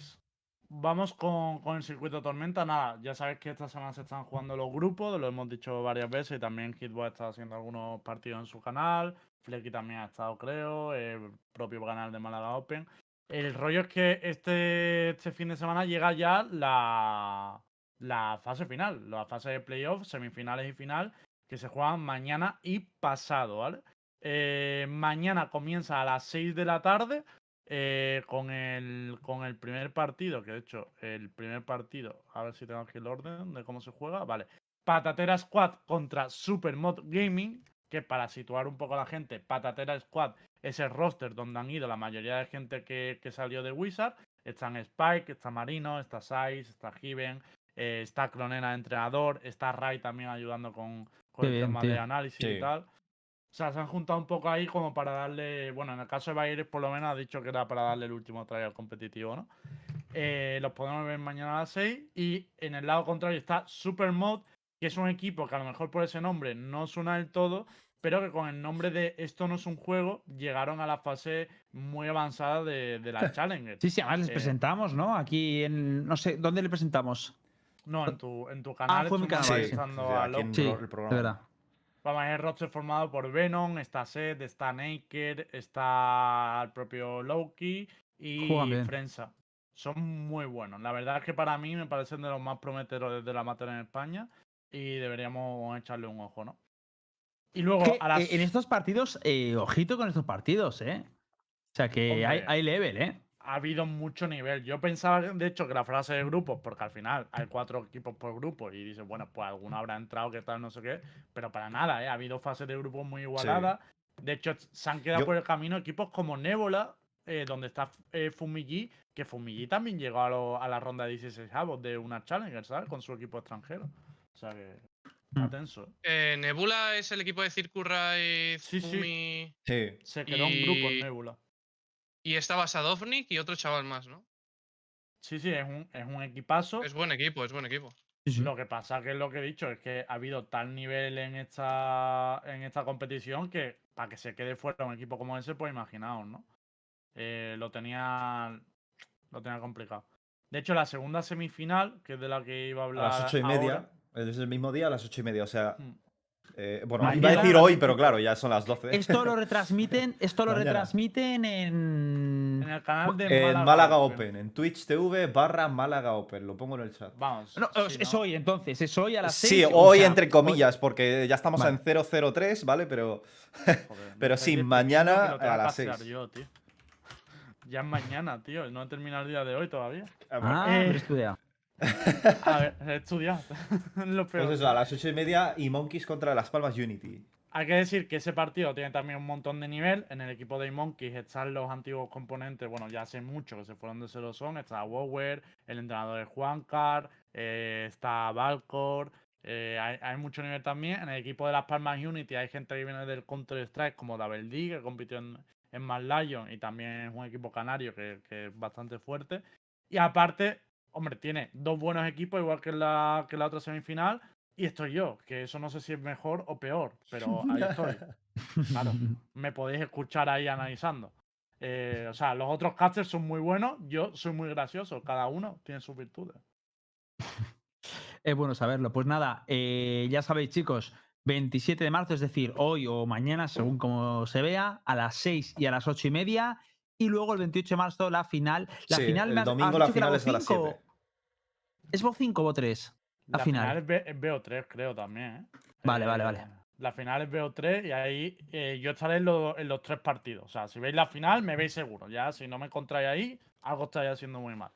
Vamos con, con el circuito tormenta. Nada, ya sabes que esta semana se están jugando los grupos, lo hemos dicho varias veces y también Hitbox está haciendo algunos partidos en su canal. Flecky también ha estado, creo, el propio canal de Málaga Open. El rollo es que este, este fin de semana llega ya la, la fase final, la fase de playoff, semifinales y final, que se juegan mañana y pasado, ¿vale? Eh, mañana comienza a las 6 de la tarde eh, con, el, con el primer partido, que de hecho el primer partido, a ver si tengo aquí el orden de cómo se juega, vale. Patatera Squad contra Supermod Gaming, que para situar un poco a la gente, Patatera Squad es el roster donde han ido la mayoría de gente que, que salió de Wizard. Están Spike, está Marino, está Sais, está Given, eh, está Cronena de entrenador, está Rai también ayudando con, con Qué el bien, tema tío. de análisis y Sí. tal. O sea, se han juntado un poco ahí como para darle. Bueno, en el caso de Bayeres, por lo menos ha dicho que era para darle el último trial competitivo, ¿no? Eh, los podemos ver mañana a las 6. Y en el lado contrario está Supermod, que es un equipo que a lo mejor por ese nombre no suena del todo, pero que con el nombre de Esto no es un juego llegaron a la fase muy avanzada de, de la (laughs) Challenger. Sí, sí, además les Eh, presentamos, ¿no? Aquí en. No sé, ¿dónde le presentamos? No, en tu, en tu canal. fue en mi canal, Sí, sí, a. Sí, el de programa. verdad. El roster formado por Venom, está Seth, está Naked, está el propio Loki y. Frenza. Son muy buenos. La verdad es que para mí me parecen de los más prometedores de la materia en España y deberíamos echarle un ojo, ¿no? Y luego Que, a las... en estos partidos, eh, ojito con estos partidos, ¿eh? O sea que hay level, ¿eh? Ha habido mucho nivel. Yo pensaba, de hecho, que la frase de grupos, porque al final hay cuatro equipos por grupo y dices, bueno, pues alguno habrá entrado, que tal, no sé qué, pero para nada, ¿eh? Ha habido fases de grupos muy igualadas. De hecho, se han quedado Yo- por el camino equipos como Nébola, eh, donde está eh, Fumigi, que Fumigi también llegó a, lo- a la ronda de 16 avos de una Challenger, ¿sabes? Con su equipo extranjero. O sea que. Está tenso. Eh, Nebula es el equipo de Circurra y Sí, sí. Fumi. Sí. Se quedó un grupo en Y- Nebula. Y estaba Sadovnik y otro chaval más, ¿no? Sí, sí, es un, es un equipazo. Es buen equipo, es buen equipo. Sí, sí. Lo que pasa que es lo que he dicho, es que ha habido tal nivel en esta, en esta competición que para que se quede fuera un equipo como ese, pues imaginaos, ¿no? Eh, lo tenía lo tenía complicado. De hecho, la segunda semifinal, que es de la que iba a A hablar. las ocho y media. ahora, Es el mismo día a las ocho y media. O sea, mm, eh, bueno, Mañana iba a decir hoy, pero claro, ya son las 12. Esto lo retransmiten, esto lo Mañana. retransmiten en. en el canal de En Málaga, Málaga Open, en Twitch TV barra Málaga Open. Lo pongo en el chat. Vamos. No, sí, es, hoy, entonces, es hoy a las Sí, 6. hoy entre comillas, porque ya estamos Vale. en 003, ¿vale? Pero Joder, (laughs) pero sí, mañana a las pasear seis. yo, tío. Ya es mañana, tío. No he terminado el día de hoy todavía. Ah, Eh, pero estudia. A ver, he estudiado. (laughs) lo peor. Pues eso, a las ocho y media y Monkeys contra Las Palmas Unity. Hay que decir que ese partido tiene también un montón de nivel. En el equipo de Monkeys están los antiguos componentes, bueno, ya hace mucho que se fueron de cero son. Está Wower, el entrenador es Juancar, eh, está Valcor. eh, hay, hay mucho nivel también. En el equipo de Las Palmas Unity hay gente que viene del Counter-Strike, como Double D, que compitió en, en Mad Lion y también es un equipo canario que, que es bastante fuerte. Y aparte, hombre, tiene dos buenos equipos, igual que en la, que en la otra semifinal. Y estoy yo, que eso no sé si es mejor o peor, pero ahí estoy. (laughs) Claro, me podéis escuchar ahí analizando. Eh, o sea, los otros casters son muy buenos, yo soy muy gracioso, cada uno tiene sus virtudes. (laughs) Es bueno saberlo. Pues nada, eh, ya sabéis, chicos, 27 de marzo, es decir, hoy o mañana, según como se vea, a las 6 y a las 8 y media. Y luego el 28 de marzo, la final. La Sí, final el domingo has la final es a las BO5 7. ¿Es BO5 o BO3? La final. es, B- es BO3, creo también. ¿eh? Vale, vale, Eh, vale. La final es BO3 y ahí eh, yo estaré en, lo- en los tres partidos. O sea, si veis la final, me veis seguro. Ya, si no me encontráis ahí, algo estáis haciendo muy mal.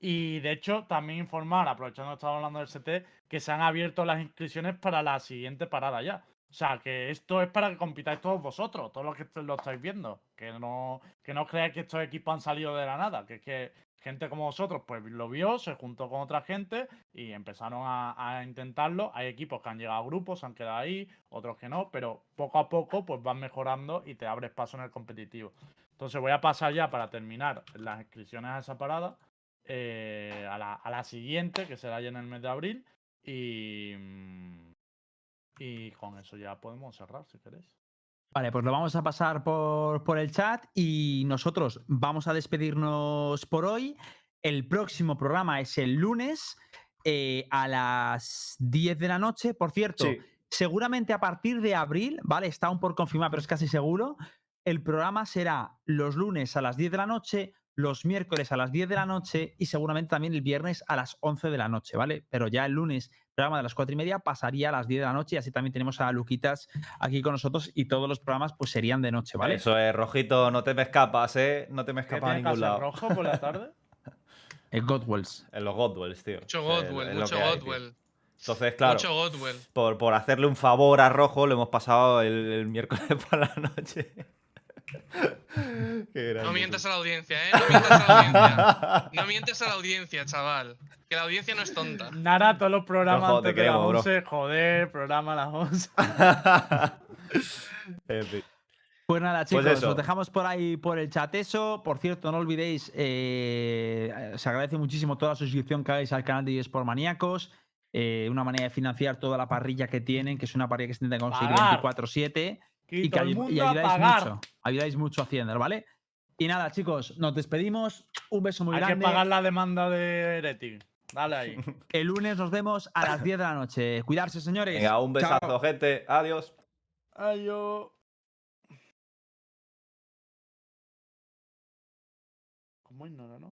Y de hecho, también informar, aprovechando que estamos hablando del CT, que se han abierto las inscripciones para la siguiente parada ya. O sea, que esto es para que compitáis todos vosotros, todos los que lo estáis viendo. Que no, que no creáis que estos equipos han salido de la nada, que es que gente como vosotros pues lo vio, se juntó con otra gente y empezaron a, intentarlo. Hay equipos que han llegado a grupos, se han quedado ahí, otros que no, pero poco a poco pues van mejorando y te abres paso en el competitivo. Entonces voy a pasar ya para terminar las inscripciones a esa parada, eh, a, la, a la siguiente, que será ya en el mes de abril, y, mm, y con eso ya podemos cerrar si queréis. Vale, pues lo vamos a pasar por, por el chat y nosotros vamos a despedirnos por hoy. El próximo programa es el lunes eh, a las 10 de la noche. Por cierto, Sí. seguramente a partir de abril, ¿vale? Está aún por confirmar, pero es casi seguro. El programa será los lunes a las 10 de la noche, los miércoles a las 10 de la noche y seguramente también el viernes a las 11 de la noche, ¿vale? Pero ya el lunes, programa de las 4 y media, pasaría a las 10 de la noche y así también tenemos a Luquitas aquí con nosotros y todos los programas pues serían de noche, ¿vale? Eso es, rojito, no te me escapas, ¿eh? No te me ¿Qué escapas a ningún lado. rojo por la tarde? (laughs) El Godwells. En los Godwells, tío. Mucho Godwell, mucho. Godwell. Entonces, claro, por, por hacerle un favor a Rojo, lo hemos pasado el, el miércoles (laughs) por la noche. (laughs) No mientas a la audiencia, ¿eh? No mientas a la audiencia. (laughs) No mientas a la audiencia, chaval. Que la audiencia no es tonta. Nara, todos los programas de queremos, las Joder, programa a las 11. (laughs) Pues nada, chicos, os dejamos por ahí por el chat eso. Por cierto, no olvidéis, eh, se agradece muchísimo toda la suscripción que hagáis al canal de eSport Maníacos. Eh, una manera de financiar toda la parrilla que tienen, que es una parrilla que se intenta conseguir 24-7. Y, el mundo ayudáis a pagar. mucho. Ayudáis mucho a Hacienda, ¿vale? Y nada, chicos, nos despedimos. Un beso muy grande. Hay que pagar la demanda de Heretic. Dale ahí. (laughs) El lunes nos vemos a las 10 de la noche. Cuidarse, señores. Venga, un besazo, gente. Adiós. Adiós. ¿Cómo ignora, no?